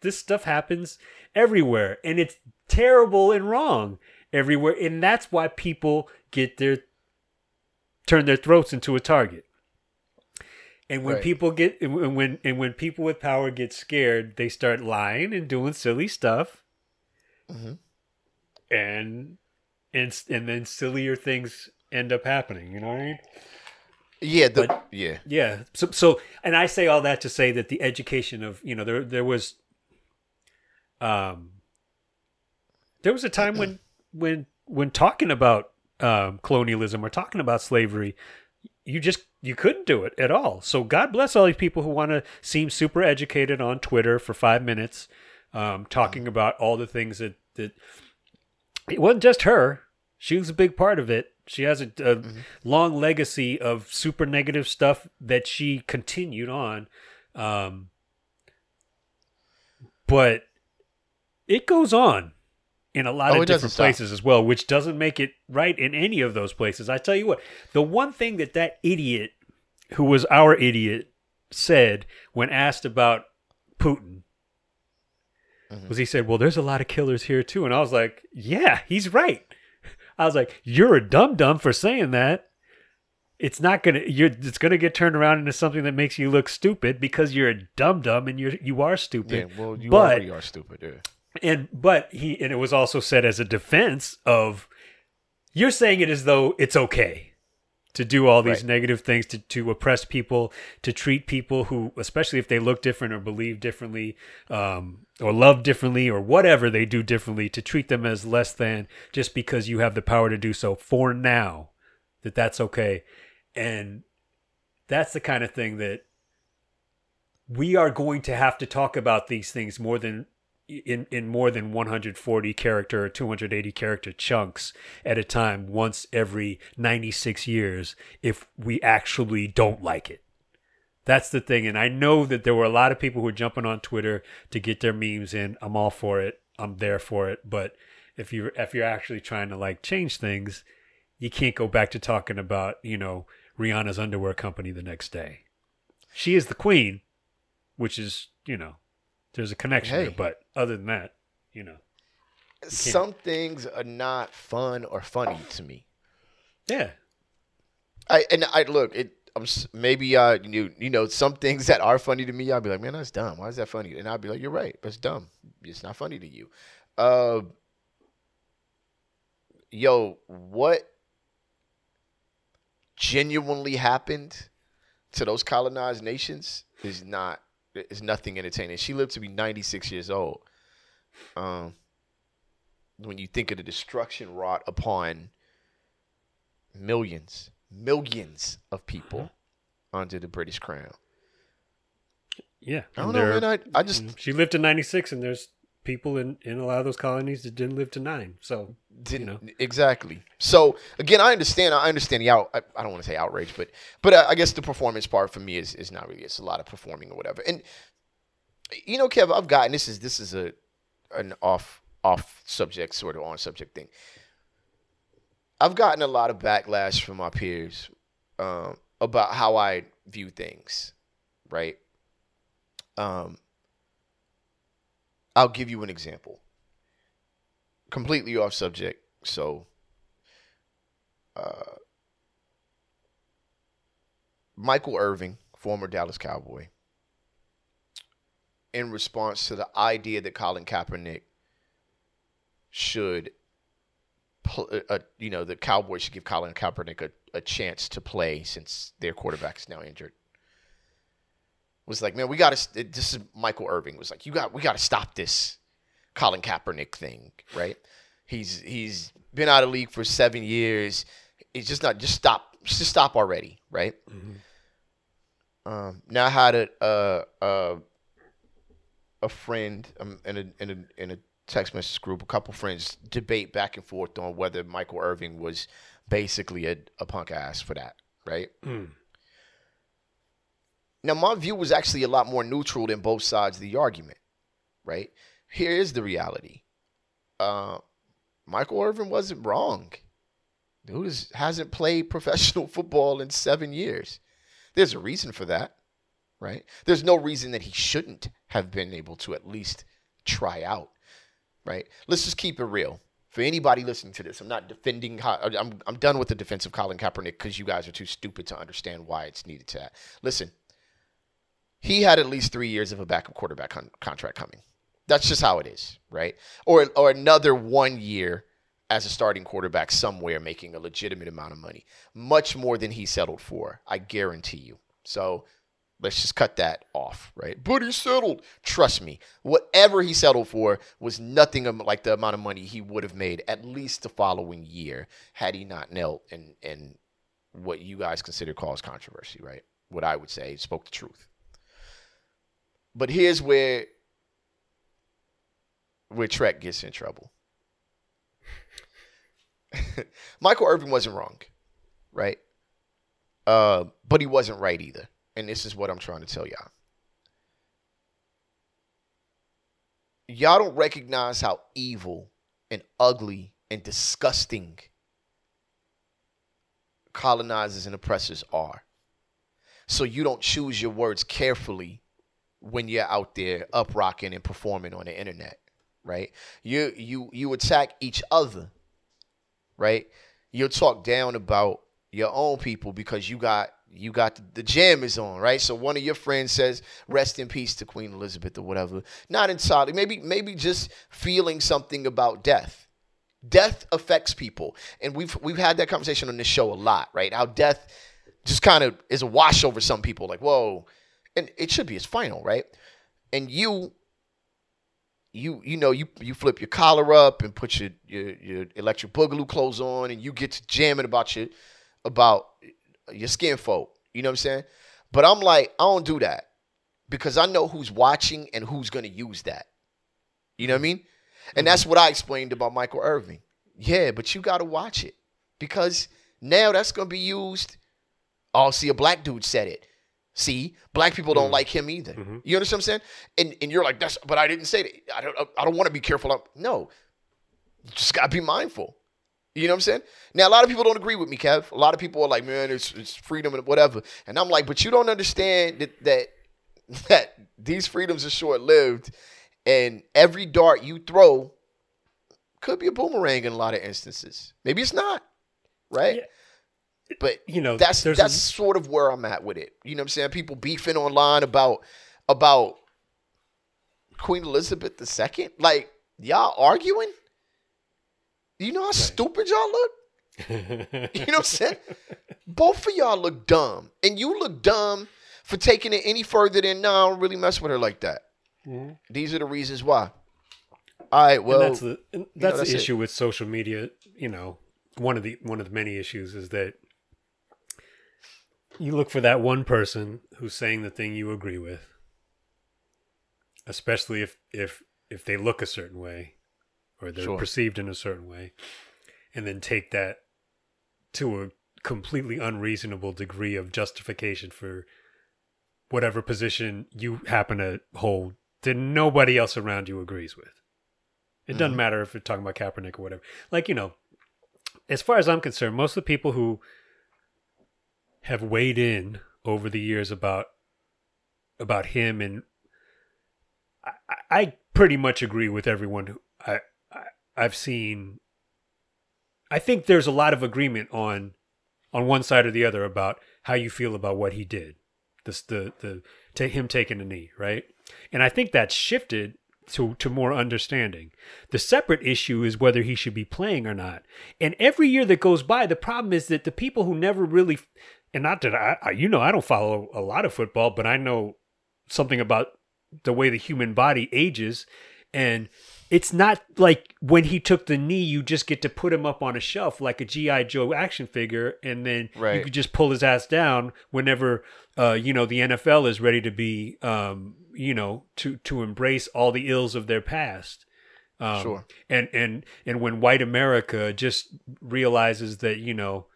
this stuff happens everywhere and it's terrible and wrong everywhere. And that's why people get their turn their throats into a target. And when Right. people get and when- and when people with power get scared, they start lying and doing silly stuff. Mhm. And and and then sillier things end up happening, you know what I mean? Yeah. The, But- yeah. Yeah. So so and I say all that to say that the education of, you know, there there was um there was a time when when when talking about um colonialism or talking about slavery, you just you couldn't do it at all. So God bless all these people who want to seem super educated on Twitter for 5 minutes um talking about all the things that that it wasn't just her. She was a big part of it. She has a, a long legacy of super negative stuff that she continued on. Um, but it goes on in a lot Oh, of different stop. places as well, which doesn't make it right in any of those places. I tell you what, the one thing that that idiot, who was our idiot, said when asked about Putin Mm-hmm. was he said, "Well, there's a lot of killers here too," and I was like, "Yeah, he's right." I was like, "You're a dum dum for saying that." It's not gonna. You're. It's gonna get turned around into something that makes you look stupid because you're a dum dum and you're you are Yeah, stupid. well, you but already are stupid. Yeah. and but he and it was also said as a defense of you're saying it as though it's okay to do all these Right. negative things to, to oppress people to treat people who especially if they look different or believe differently um, or love differently or whatever they do differently to treat them as less than just because you have the power to do so for now that that's okay. And that's the kind of thing that we are going to have to talk about these things more than in in more than 140 character or 280 character chunks at a time once every 96 years if we actually don't like it that's the thing and i know that there were a lot of people who were jumping on twitter to get their memes in. I'm all for it. I'm there for it. But if you're if you're actually trying to like change things you can't go back to talking about you know rihanna's underwear company the next day. She is the queen which is you know there's a connection there but other than that you know Some things are not fun or funny to me. yeah. I and I look it. I'm maybe uh you you know some things that are funny to me. I'll be like, man, that's dumb. Why is that funny? And I'll be like, you're right. That's dumb. It's not funny to you. Uh, yo, what genuinely happened to those colonized nations is not is nothing entertaining. She lived to be 96 years old. Um, when you think of the destruction wrought upon millions, millions of people under the British crown. yeah I don't know, man. I, I just Mm, she lived to 96 and there's people in in a lot of those colonies that didn't live to nine so didn't know. exactly. So again, I understand. I understand the out. I, I don't want to say outrage, but but uh, I guess the performance part for me is is not really. It's a lot of performing or whatever. And you know, Kev, I've gotten this is this is a an off off subject sort of on subject thing. I've gotten a lot of backlash from my peers um, about how I view things, right? Um, I'll give you an example completely off subject. So, uh, Michael Irvin, former Dallas Cowboy, in response to the idea that Colin Kaepernick should, pl- uh, uh, you know, the Cowboys should give Colin Kaepernick a, a chance to play since their quarterback is now injured. Was like, man, we got to. This is Michael Irvin. Was like, you got, we got to stop this Colin Kaepernick thing, right? He's he's been out of league for seven years. It's just not just stop just stop already, right? Um, now I had a a a, a friend um, in a in a in a text message group, a couple friends debate back and forth on whether Michael Irvin was basically a, a punk ass for that, right? Mm. Now my view was actually a lot more neutral than both sides of the argument, right? Here is the reality. Uh, Michael Irvin wasn't wrong. Dude is, hasn't played professional football in seven years. There's a reason for that, right? There's no reason that he shouldn't have been able to at least try out, right? Let's just keep it real. For anybody listening to this, I'm not defending. I'm I'm done with the defense of Colin Kaepernick because you guys are too stupid to understand why it's needed to. That. Listen, he had at least three years of a backup quarterback con- contract coming. That's just how it is, right? Or or another one year as a starting quarterback somewhere making a legitimate amount of money, much more than he settled for. I guarantee you. So let's just cut that off, right? But he settled. Trust me, whatever he settled for was nothing like the amount of money he would have made at least the following year had he not knelt and and what you guys consider cause controversy, right? What I would say spoke the truth. But here's where where Trek gets in trouble. Michael Irvin wasn't wrong, right? Uh, but he wasn't right either. And this is what I'm trying to tell y'all. y'all don't recognize how evil and ugly and disgusting colonizers and oppressors are. So you don't choose your words carefully when you're out there up rocking and performing on the internet, right? You you you attack each other, right? You'll talk down about your own people because you got you got the, the jam is on, right? So one of your friends says, "Rest in peace to Queen Elizabeth" or whatever. Not entirely, maybe maybe just feeling something about death. Death affects people, and we've we've had that conversation on this show a lot, right? How death just kind of is a wash over some people, like whoa, and it should be its final, right? And you you you know you you flip your collar up and put your your, your electric boogaloo clothes on and you get to jamming about your about your skin folk. You know what I'm saying? But I'm like, I don't do that because I know who's watching and who's gonna use that. You know what I mean? And that's mm-hmm. what I explained about Michael Irvin. Yeah, but you gotta watch it because now that's gonna be used. Oh, see, a black dude said it. See, black people don't mm. like him either. Mm-hmm. You understand what I'm saying? And and you're like, that's but I didn't say that. I don't I don't want to be careful. of- No. You just gotta be mindful. You know what I'm saying? Now a lot of people don't agree with me, Kev. A lot of people are like, man, it's it's freedom and whatever. And I'm like, but you don't understand that that that these freedoms are short lived and every dart you throw could be a boomerang in a lot of instances. Maybe it's not. Right? Yeah. But You know, that's that's a- sort of where I'm at with it. You know what I'm saying? People beefing online about about Queen Elizabeth II. Like y'all arguing? You know how stupid y'all look? You know what I'm saying? Both of y'all look dumb. And you look dumb for taking it any further than no, I don't really mess with her like that. Mm-hmm. These are the reasons why. All right, well and that's the that's that's the it. issue with social media. You know, one of the one of the many issues is that you look for that one person who's saying the thing you agree with, especially if if if they look a certain way or they're Sure. perceived in a certain way, and then take that to a completely unreasonable degree of justification for whatever position you happen to hold that nobody else around you agrees with. It doesn't mm-hmm. matter if you're talking about Kaepernick or whatever. Like, you know, as far as I'm concerned, most of the people who have weighed in over the years about about him and I, I- pretty much agree with everyone who I I've seen I think there's a lot of agreement on on one side or the other about how you feel about what he did. This the the take him taking a knee, right? And I think that's shifted to to more understanding. The separate issue is whether he should be playing or not. And every year that goes by, the problem is that the people who never really and not that I, I you know I don't follow a lot of football, but I know something about the way the human body ages and it's not like when he took the knee you just get to put him up on a shelf like a gi joe action figure and then you Right. could just pull his ass down whenever uh, you know the nfl is ready to be um, you know to to embrace all the ills of their past um, Sure. and and and when white america just realizes that you know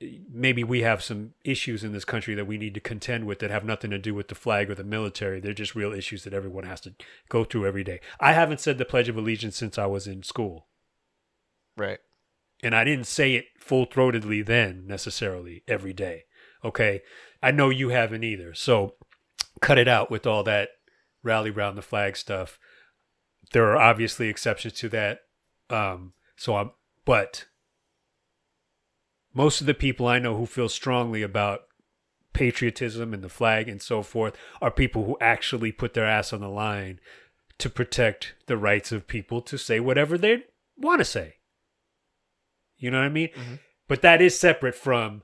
maybe we have some issues in this country that we need to contend with that have nothing to do with the flag or the military. They're just real issues that everyone has to go through every day. I haven't said the Pledge of Allegiance since I was in school. right. And I didn't say it full throatedly then necessarily every day. Okay. I know you haven't either. So cut it out with all that rally round the flag stuff. There are obviously exceptions to that. Um, so I'm, but most of the people I know who feel strongly about patriotism and the flag and so forth are people who actually put their ass on the line to protect the rights of people to say whatever they want to say. You know what I mean? Mm-hmm. But that is separate from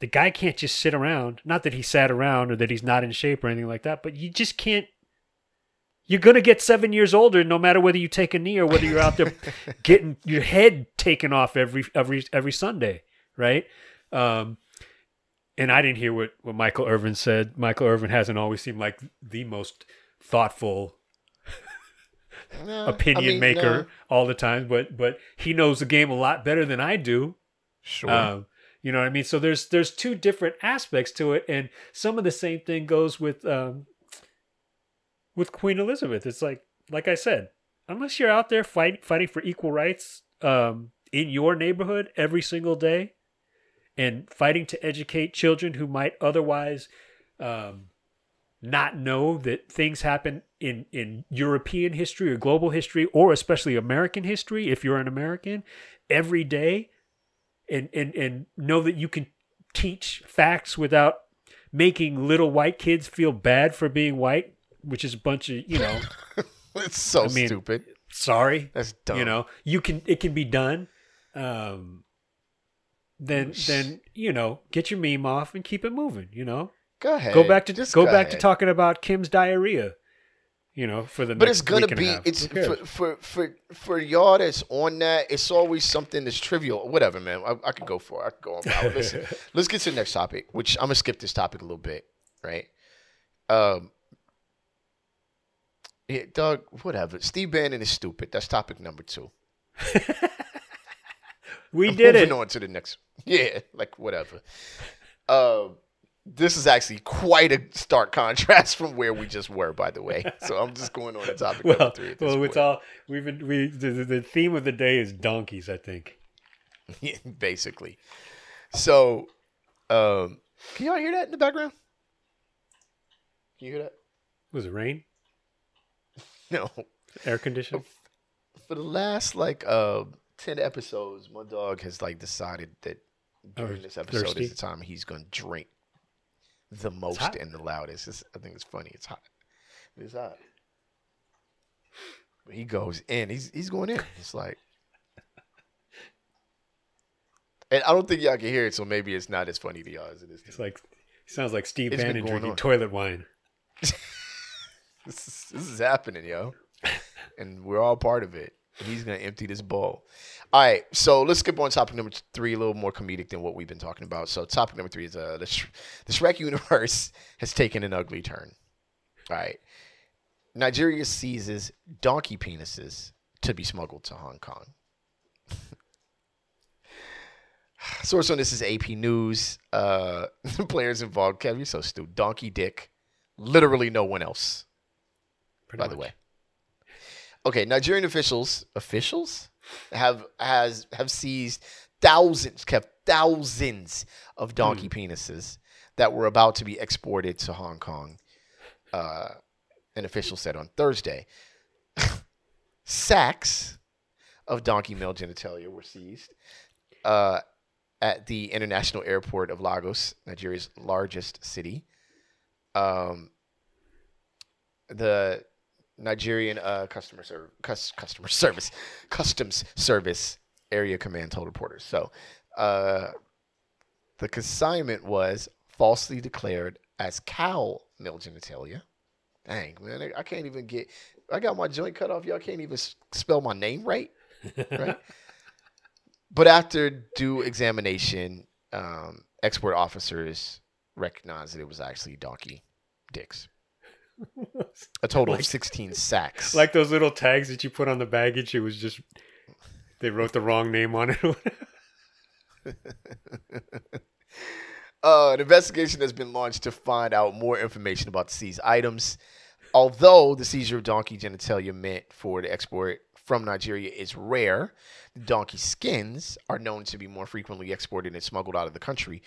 the guy can't just sit around. Not that he sat around or that he's not in shape or anything like that, but you just can't. You're gonna get seven years older, no matter whether you take a knee or whether you're out there getting your head taken off every every every Sunday, right? Um, and I didn't hear what what Michael Irvin said. Michael Irvin hasn't always seemed like the most thoughtful opinion I mean, maker all the time, but but he knows the game a lot better than I do. sure. Um, you know what I mean? So there's there's two different aspects to it, and some of the same thing goes with um, with Queen Elizabeth. It's like like I said, unless you're out there fight, fighting for equal rights um, in your neighborhood every single day and fighting to educate children who might otherwise um, not know that things happen in, in European history or global history or especially American history, if you're an American, every day and, and, and know that you can teach facts without making little white kids feel bad for being white, which is a bunch of, you know, It's so I mean, stupid. sorry. That's dumb. You know, you can it can be done. Um then then, you know, get your meme off and keep it moving, you know. go ahead. Go back to Just go, back to talking about Kim's diarrhea. You know, for the But next it's gonna be it's for, for for for y'all that's on that. It's always something that's trivial. Whatever, man. I, I could go for. it. I could go on. Listen, let's get to the next topic. Which I'm gonna skip this topic a little bit, right? Um. Yeah, Doug. Whatever. Steve Bannon is stupid. That's topic number two. we did it. Moving it. on to the next. Yeah, like whatever. Um, this is actually quite a stark contrast from where we just were, by the way. So I'm just going on to topic Well, number three. Well, point. it's all we've been we the, the- the theme of the day is donkeys, I think. Yeah, basically. So, um, can y'all hear that in the background? Can you hear that? Was it rain? No. Air conditioning? For the last like uh, ten episodes, my dog has like decided that during Oh, this episode thirsty? is the time he's gonna drink the most and the loudest. It's, I think it's funny. It's hot. It's hot. But he goes in. He's he's going in. It's like. And I don't think y'all can hear it, so maybe it's not as funny to y'all as it is It's like sounds like Steve It's Bannon drinking on. toilet wine. This is, this is happening, yo. and we're all part of it. He's to empty this bowl. All right, so let's skip on topic number three, a little more comedic than what we've been talking about. So, topic number three is uh, the, Sh- the Shrek universe has taken an ugly turn. All right. Nigeria seizes donkey penises to be smuggled to Hong Kong. Source on this is AP News. Uh, players involved, Kev, you're so stupid. Donkey Dick. Literally no one else Pretty by the way. Okay, Nigerian officials officials have has have seized thousands, kept thousands of donkey penises that were about to be exported to Hong Kong. Uh, an official said on Thursday. Sacks of donkey male genitalia were seized uh, at the international airport of Lagos, Nigeria's largest city. Um, the Nigerian uh, customer service, cus- customer service, customs service area command told reporters. So, uh, the consignment was falsely declared as cow male genitalia. Dang man, I- can't even get. I got my joint cut off. Y'all can't even spell my name right. Right. but after due examination, um, export officers recognized that it was actually donkey dicks. A total of 16 sacks. like those little tags that you put on the baggage. It was just they wrote the wrong name on it. Uh, an investigation has been launched to find out more information about the seized items. Although the seizure of donkey genitalia meant for the export from Nigeria is rare, donkey skins are known to be more frequently exported and smuggled out of the country.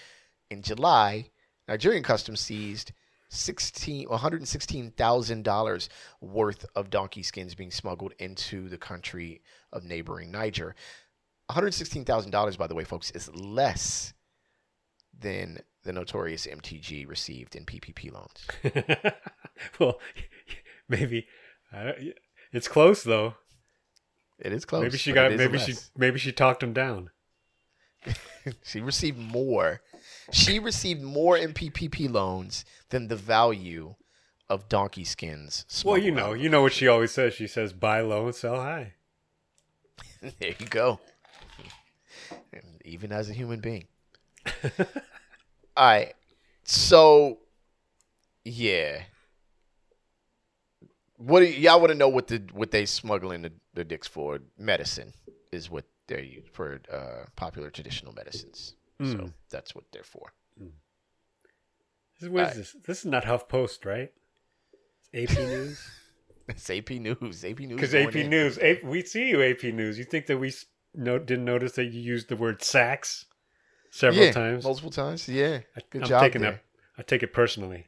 In July, Nigerian customs seized sixteen one hundred sixteen thousand dollars worth of donkey skins being smuggled into the country of neighboring Niger. One hundred sixteen thousand dollars, by the way, folks, is less than the notorious MTG received in PPP loans. well, maybe I don't, it's close though. It is close. maybe she got maybe she maybe she talked him down. she received more. She received more MPPP loans than the value of donkey skins. Well, you know, you know what she always says. She says, "Buy low and sell high." there you go. Even as a human being. All right. So, yeah. What do y- y'all want to know? What the what they smuggling the, the dicks for? Medicine is what they're used for. Uh, popular traditional medicines. So Mm. that's what they're for. This is, what is this? This is not HuffPost, right? It's AP News. It's AP News. AP News. Because AP in. News, A- we see you AP News. You think that we no, didn't notice that you used the word sax several yeah, times? multiple times. Yeah, good I'm job taking there. that. I take it personally.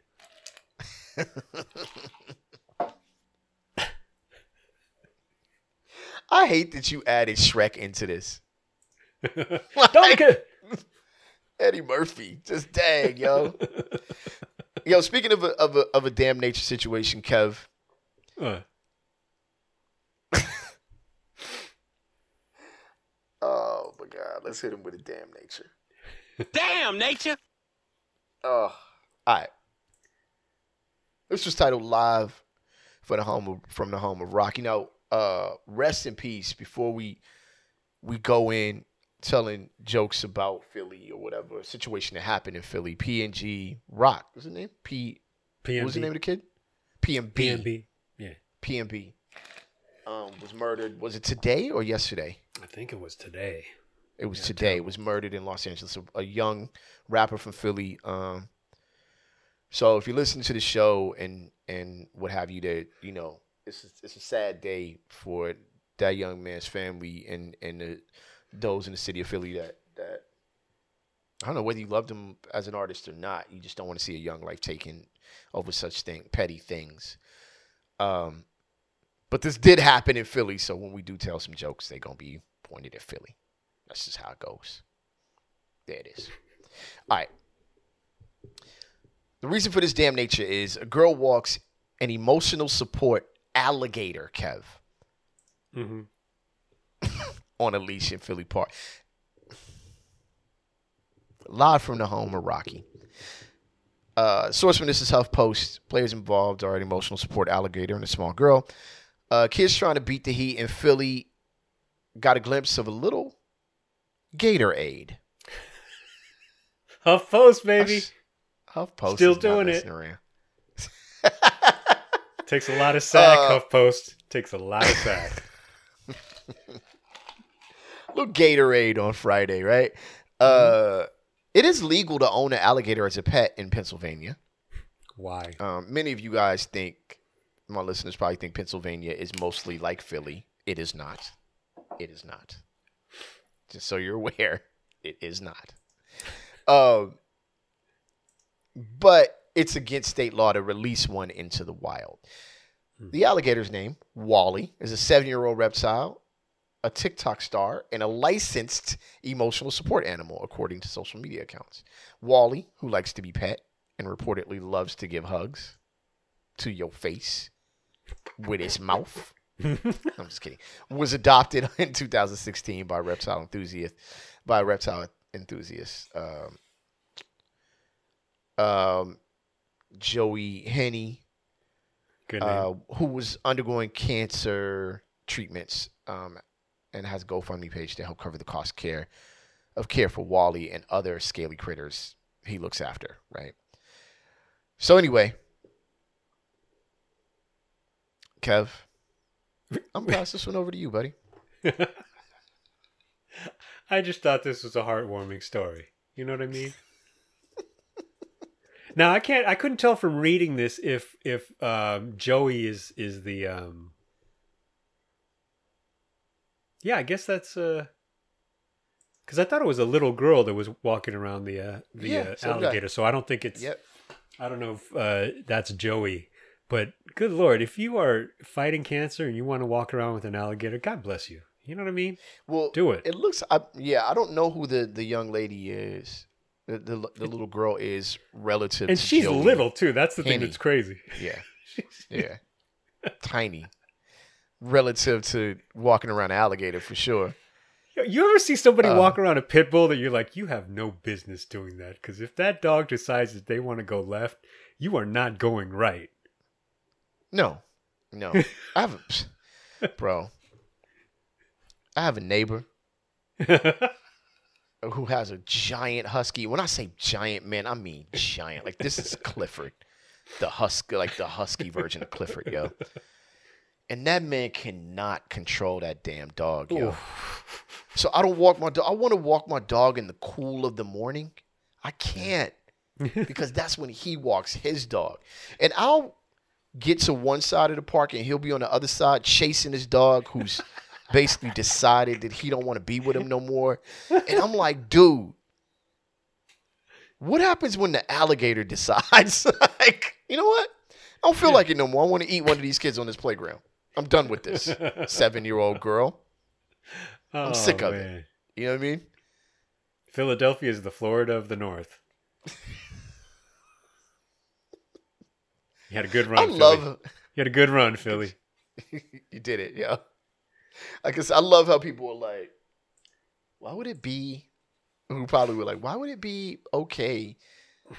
I hate that you added Shrek into this. Donkey! Eddie Murphy, just dang, yo. yo, speaking of a, of a of a damn nature situation, Kev. Uh, Oh my God, let's hit him with a damn nature. Damn, nature. Oh, all right. This was titled "Live for the Home of, from the Home of Rock." You know, uh, rest in peace. Before we we go in telling jokes about Philly or whatever a situation that happened in Philly, PnB Rock. What's his name? P. PNB. What was the name of the kid? PMB. PNB. Yeah, PMB. Um, was murdered. Was it today or yesterday? I think it was today. It was Yeah, today. Was murdered in Los Angeles. A, a young rapper from Philly. Um, so if you listen to the show and and what have you, that you know, it's it's a sad day for that young man's family and and the, those in the city of Philly that that I don't know whether you loved him as an artist or not. You just don't want to see a young life taken over such thing petty things. Um, but this did happen in Philly, so when we do tell some jokes, they're gonna be pointed at Philly. That's just how it goes. There it is. All right. The reason for this damn nature is a girl walks an emotional support alligator, Kev, hmm on a leash in Philly Park. Live from the home of Rocky. Uh, source from This Is Huff Post. Players involved are an emotional support alligator and a small girl. Uh, kids trying to beat the heat in Philly got a glimpse of a little Gatorade. Huff Post, baby. Huff Post Still doing it. around. Takes a lot of sack. Uh, Huff Post takes a lot of sack. little Gatorade on Friday, right? Mm-hmm. Uh, it is legal to own an alligator as a pet in Pennsylvania. Why? Um, many of you guys think, my listeners probably think Pennsylvania is mostly like Philly. It is not. It is not. Just so you're aware, it is not. Um, but it's against state law to release one into the wild. The alligator's name, Wally, is a seven year old reptile, a TikTok star, and a licensed emotional support animal, according to social media accounts. Wally, who likes to be pet and reportedly loves to give hugs to your face with his mouth. I'm just kidding. Was adopted in 2016 by reptile enthusiast, by a reptile enthusiast. Um, um, Joey name. uh, who was undergoing cancer treatments um, and has a GoFundMe page to help cover the cost care of care for Wally and other scaly critters he looks after, right? So anyway, Kev, I'm gonna pass this one over to you, buddy. I just thought this was a heartwarming story. You know what I mean? now I can't. I couldn't tell from reading this if if um, Joey is is the. Um... Yeah, I guess that's. uh Because I thought it was a little girl that was walking around the uh, the Yeah, uh, so alligator. So I don't think it's. Yep. I don't know if uh, that's Joey, but good lord, if you are fighting cancer and you want to walk around with an alligator, God bless you. You know what I mean? Well, Do it. It looks, I, yeah. I don't know who the the young lady is. The the, the little girl is relative, And she's Joey. little too. That's the thing that's crazy. Yeah, yeah, tiny, relative to walking around an alligator for sure. You ever see somebody Uh, walk around a pit bull that you're like, you have no business doing that? Because if that dog decides that they want to go left, you are not going right. No, no. I have, a, bro. I have a neighbor who has a giant husky. When I say giant, man, I mean giant. Like this is Clifford, the husky, like the husky version of Clifford, yo. And that man cannot control that damn dog, yo. So I don't walk my dog. I want to walk my dog in the cool of the morning. I can't because that's when he walks his dog. And I'll get to one side of the park and he'll be on the other side chasing his dog who's basically decided that he don't want to be with him no more. And I'm like, dude, what happens when the alligator decides like, you know what? I don't feel like it no more. I want to eat one of these kids on this playground. I'm done with this. Seven year old girl. I'm sick of it. You know what I mean? Philadelphia is the Florida of the North. you had a good run. I Philly. love You had a good run, Philly. you did it, yeah. I guess I love how people are like, why would it be? Who probably were like, why would it be okay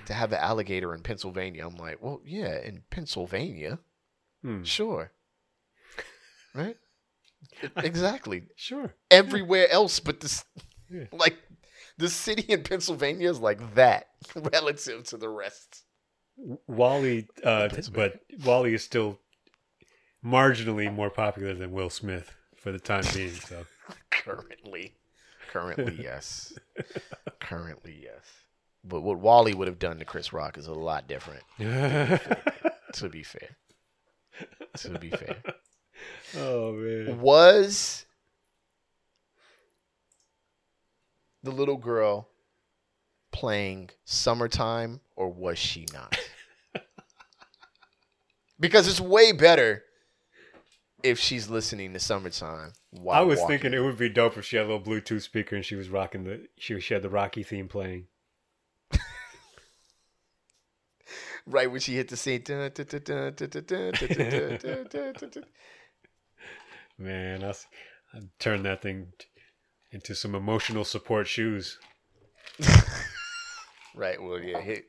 to have an alligator in Pennsylvania? I'm like, well, yeah, in Pennsylvania, Hmm. sure, right? exactly. Sure. Everywhere else, but this, Yeah. like, the city in Pennsylvania is like that relative to the rest. Wally, uh, but Wally is still marginally more popular than Will Smith for the time being. So Currently, currently, yes. currently, yes. But what Wally would have done to Chris Rock is a lot different. To be fair, to be fair, oh man, was the little girl playing "Summertime" or was she not? because it's way better if she's listening to "Summertime." While I was walking. thinking it would be dope if she had a little Bluetooth speaker and she was rocking the she she had the Rocky theme playing. right when she hit the scene. Man, i would turn that thing into some emotional support shoes. Right. Well, yeah. Hit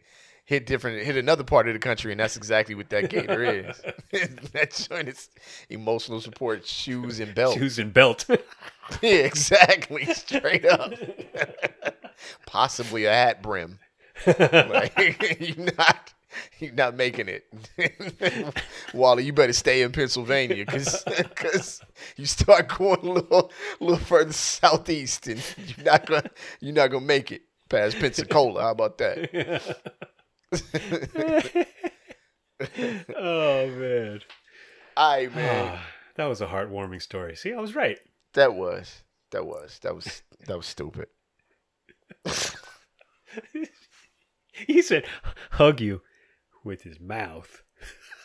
hit different. Hit another part of the country, and that's exactly what that gator is. that joint is emotional support shoes and belt. Shoes and belt. Yeah, exactly. Straight up. Possibly a hat brim. Like, you're not. You're not making it, Wally. You better stay in Pennsylvania because you start going a little, little further southeast, and you're not gonna you're not gonna make it past Pensacola. How about that? oh man. Aye, man. Ah, that was a heartwarming story. See, I was right. That was that was that was that was stupid. He said, "Hug you with his mouth."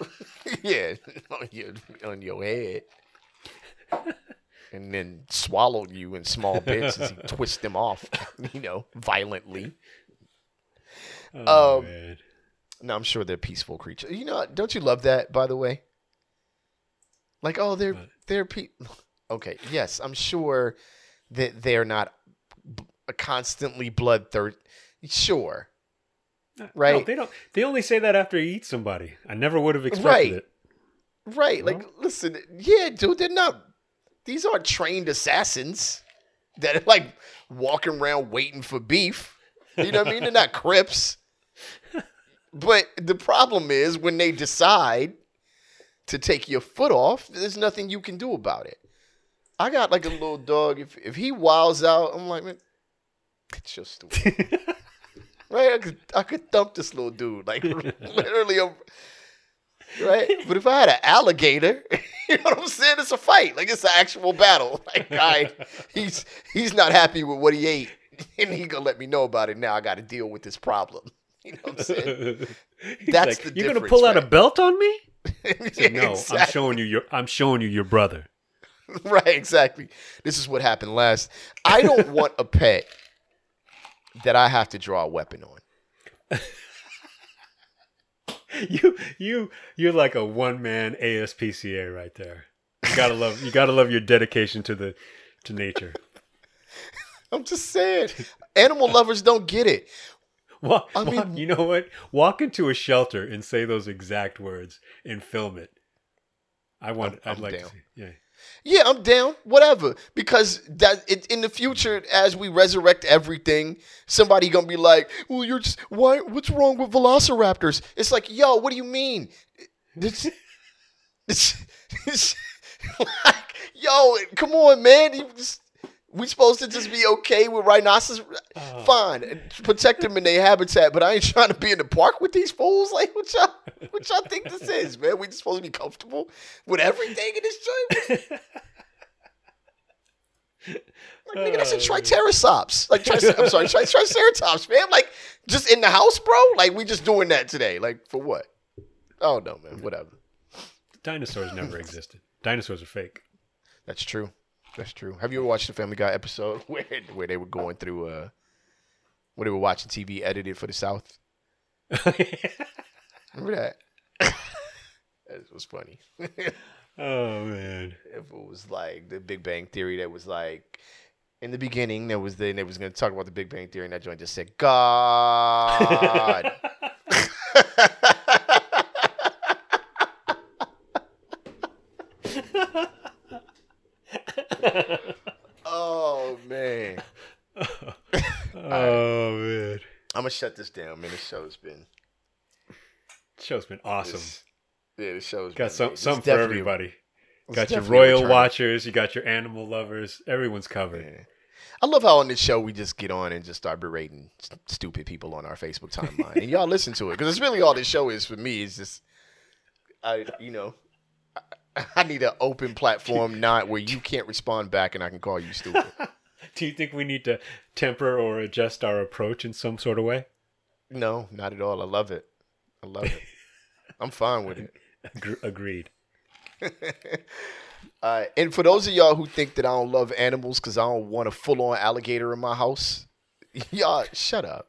yeah, on your on your head, and then swallowed you in small bits as he twists them off, you know, violently. Oh Um, man. No, I'm sure they're peaceful creatures. You know, don't you love that? By the way, like, oh, they're What? they're pe- Okay, yes, I'm sure that they're not b- constantly bloodthirsty. Sure, No, right. they don't. They only say that after you eat somebody. I never would have expected Right. it. Right. Like, listen, yeah, dude, they're not, these aren't trained assassins that are like walking around waiting for beef. You know what I mean? They're not Crips. But the problem is when they decide to take your foot off, there's nothing you can do about it. I got like a little dog. If if he wilds out, I'm like, man, it's just stupid. right? I could I could thump this little dude. Like literally a right? But if I had an alligator, you know what I'm saying? It's a fight. Like it's an actual battle. Like I, he's he's not happy with what he ate, and he gonna let me know about it. Now I got to deal with this problem. You know what I'm saying? That's like, the You're gonna pull out a belt on me? Said, no, I'm showing you your. I'm showing you your brother. right, exactly. This is what happened last. I don't want a pet that I have to draw a weapon on. You, you, you're like a one man ASPCA right there. You gotta love. You gotta love your dedication to the, to nature. I'm just saying, animal lovers don't get it. Walk, I walk- mean- you know what? Walk into a shelter and say those exact words and film it. I want. I'd I'm like down. to see. Yeah. Yeah, I'm down. Whatever. Because that it, in the future, as we resurrect everything, somebody gonna be like, "Well, you're just why? What's wrong with velociraptors?" It's like, yo, what do you mean? It's, it's, it's like, yo, come on, man. You just, We supposed to just be okay with rhinoceros? Oh. Fine, and protect them in their habitat, but I ain't trying to be in the park with these fools. Like, what y'all, what y'all think this is, man? We just supposed to be comfortable with everything in this joint? Like, nigga, that's a Oh, triceratops. Like, tri- I'm sorry, tri- triceratops, man. Like, just in the house, bro. Like, we just doing that today. Like, for what? Oh no, man. Whatever. Dinosaurs never existed. Dinosaurs are fake. That's true. That's true. Have you ever watched the Family Guy episode where where they were going through uh, where they were watching TV edited for the South? Remember that? that was funny. oh man. if it was like the Big Bang Theory that was like in the beginning there was then they was going to talk about the Big Bang Theory and that joint just said God. Oh man. Oh man. I'm gonna shut this down, man. This show's been Show's been awesome. this- yeah, the show's Got been, some some for everybody. Got your royal watchers, you got your animal lovers, everyone's covered. Yeah. I love how on this show we just get on and just start berating s- stupid people on our Facebook timeline, and y'all listen to it because it's really all this show is for me. Is just, I you know, I, need an open platform, not where you can't respond back and I can call you stupid. Do you think we need to temper or adjust our approach in some sort of way? no, not at all. I love it. I love it. I'm fine with it. Agre- Agreed. Uh, and for those of y'all who think that I don't love animals because I don't want a full on alligator in my house, y'all shut up.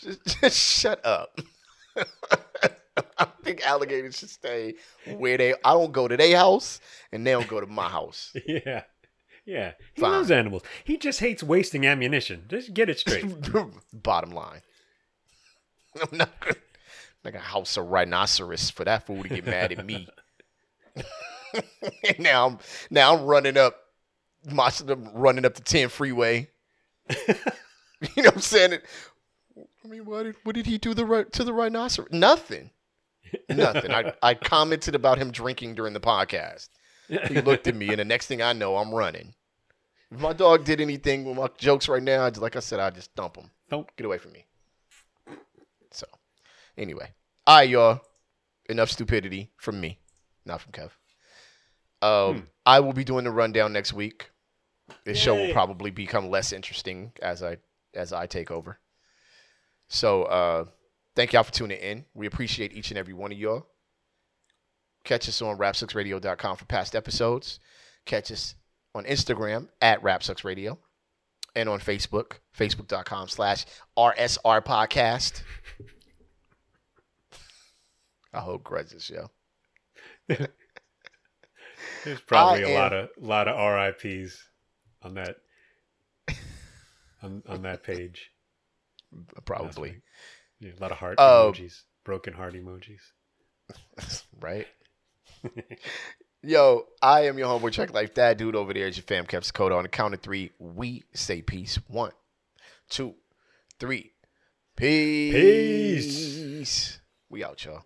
just, just shut up. I think alligators should stay where they. I don't go to their house, and they don't go to my house. Yeah. Yeah. He Fine. loves animals. He just hates wasting ammunition. Just get it straight. Bottom line, I'm not gonna, I'm house a rhinoceros for that fool to get mad at me. and now I'm now I'm running up, my, I'm running up the 10 freeway. you know what I'm saying? I mean, what did what did he do the to the rhinoceros? Nothing. Nothing. I, I commented about him drinking during the podcast. He looked at me, and the next thing I know, I'm running. If my dog did anything with my jokes right now, just, like I said, I just dump him. Don't. Get away from me. So, anyway, all right, y'all. Enough stupidity from me, not from Kev. Um, Hmm. I will be doing the rundown next week. This show will probably become less interesting as I as I take over. So, uh, thank y'all for tuning in. We appreciate each and every one of y'all. Catch us on rap6radio.com for past episodes. Catch us on Instagram at rap6radio and on Facebook, facebook.com slash RSR podcast. I hope grudges, yo. There's probably I a am- lot of lot of RIPS on that on on that page. Probably. Yeah, a lot of heart Uh, emojis, broken heart emojis. right? Yo, I am your homeboy Check Life. That dude over there is your fam Kev Dakota. On the count of three, we say peace. One, two, three. Peace. Peace. We out, y'all.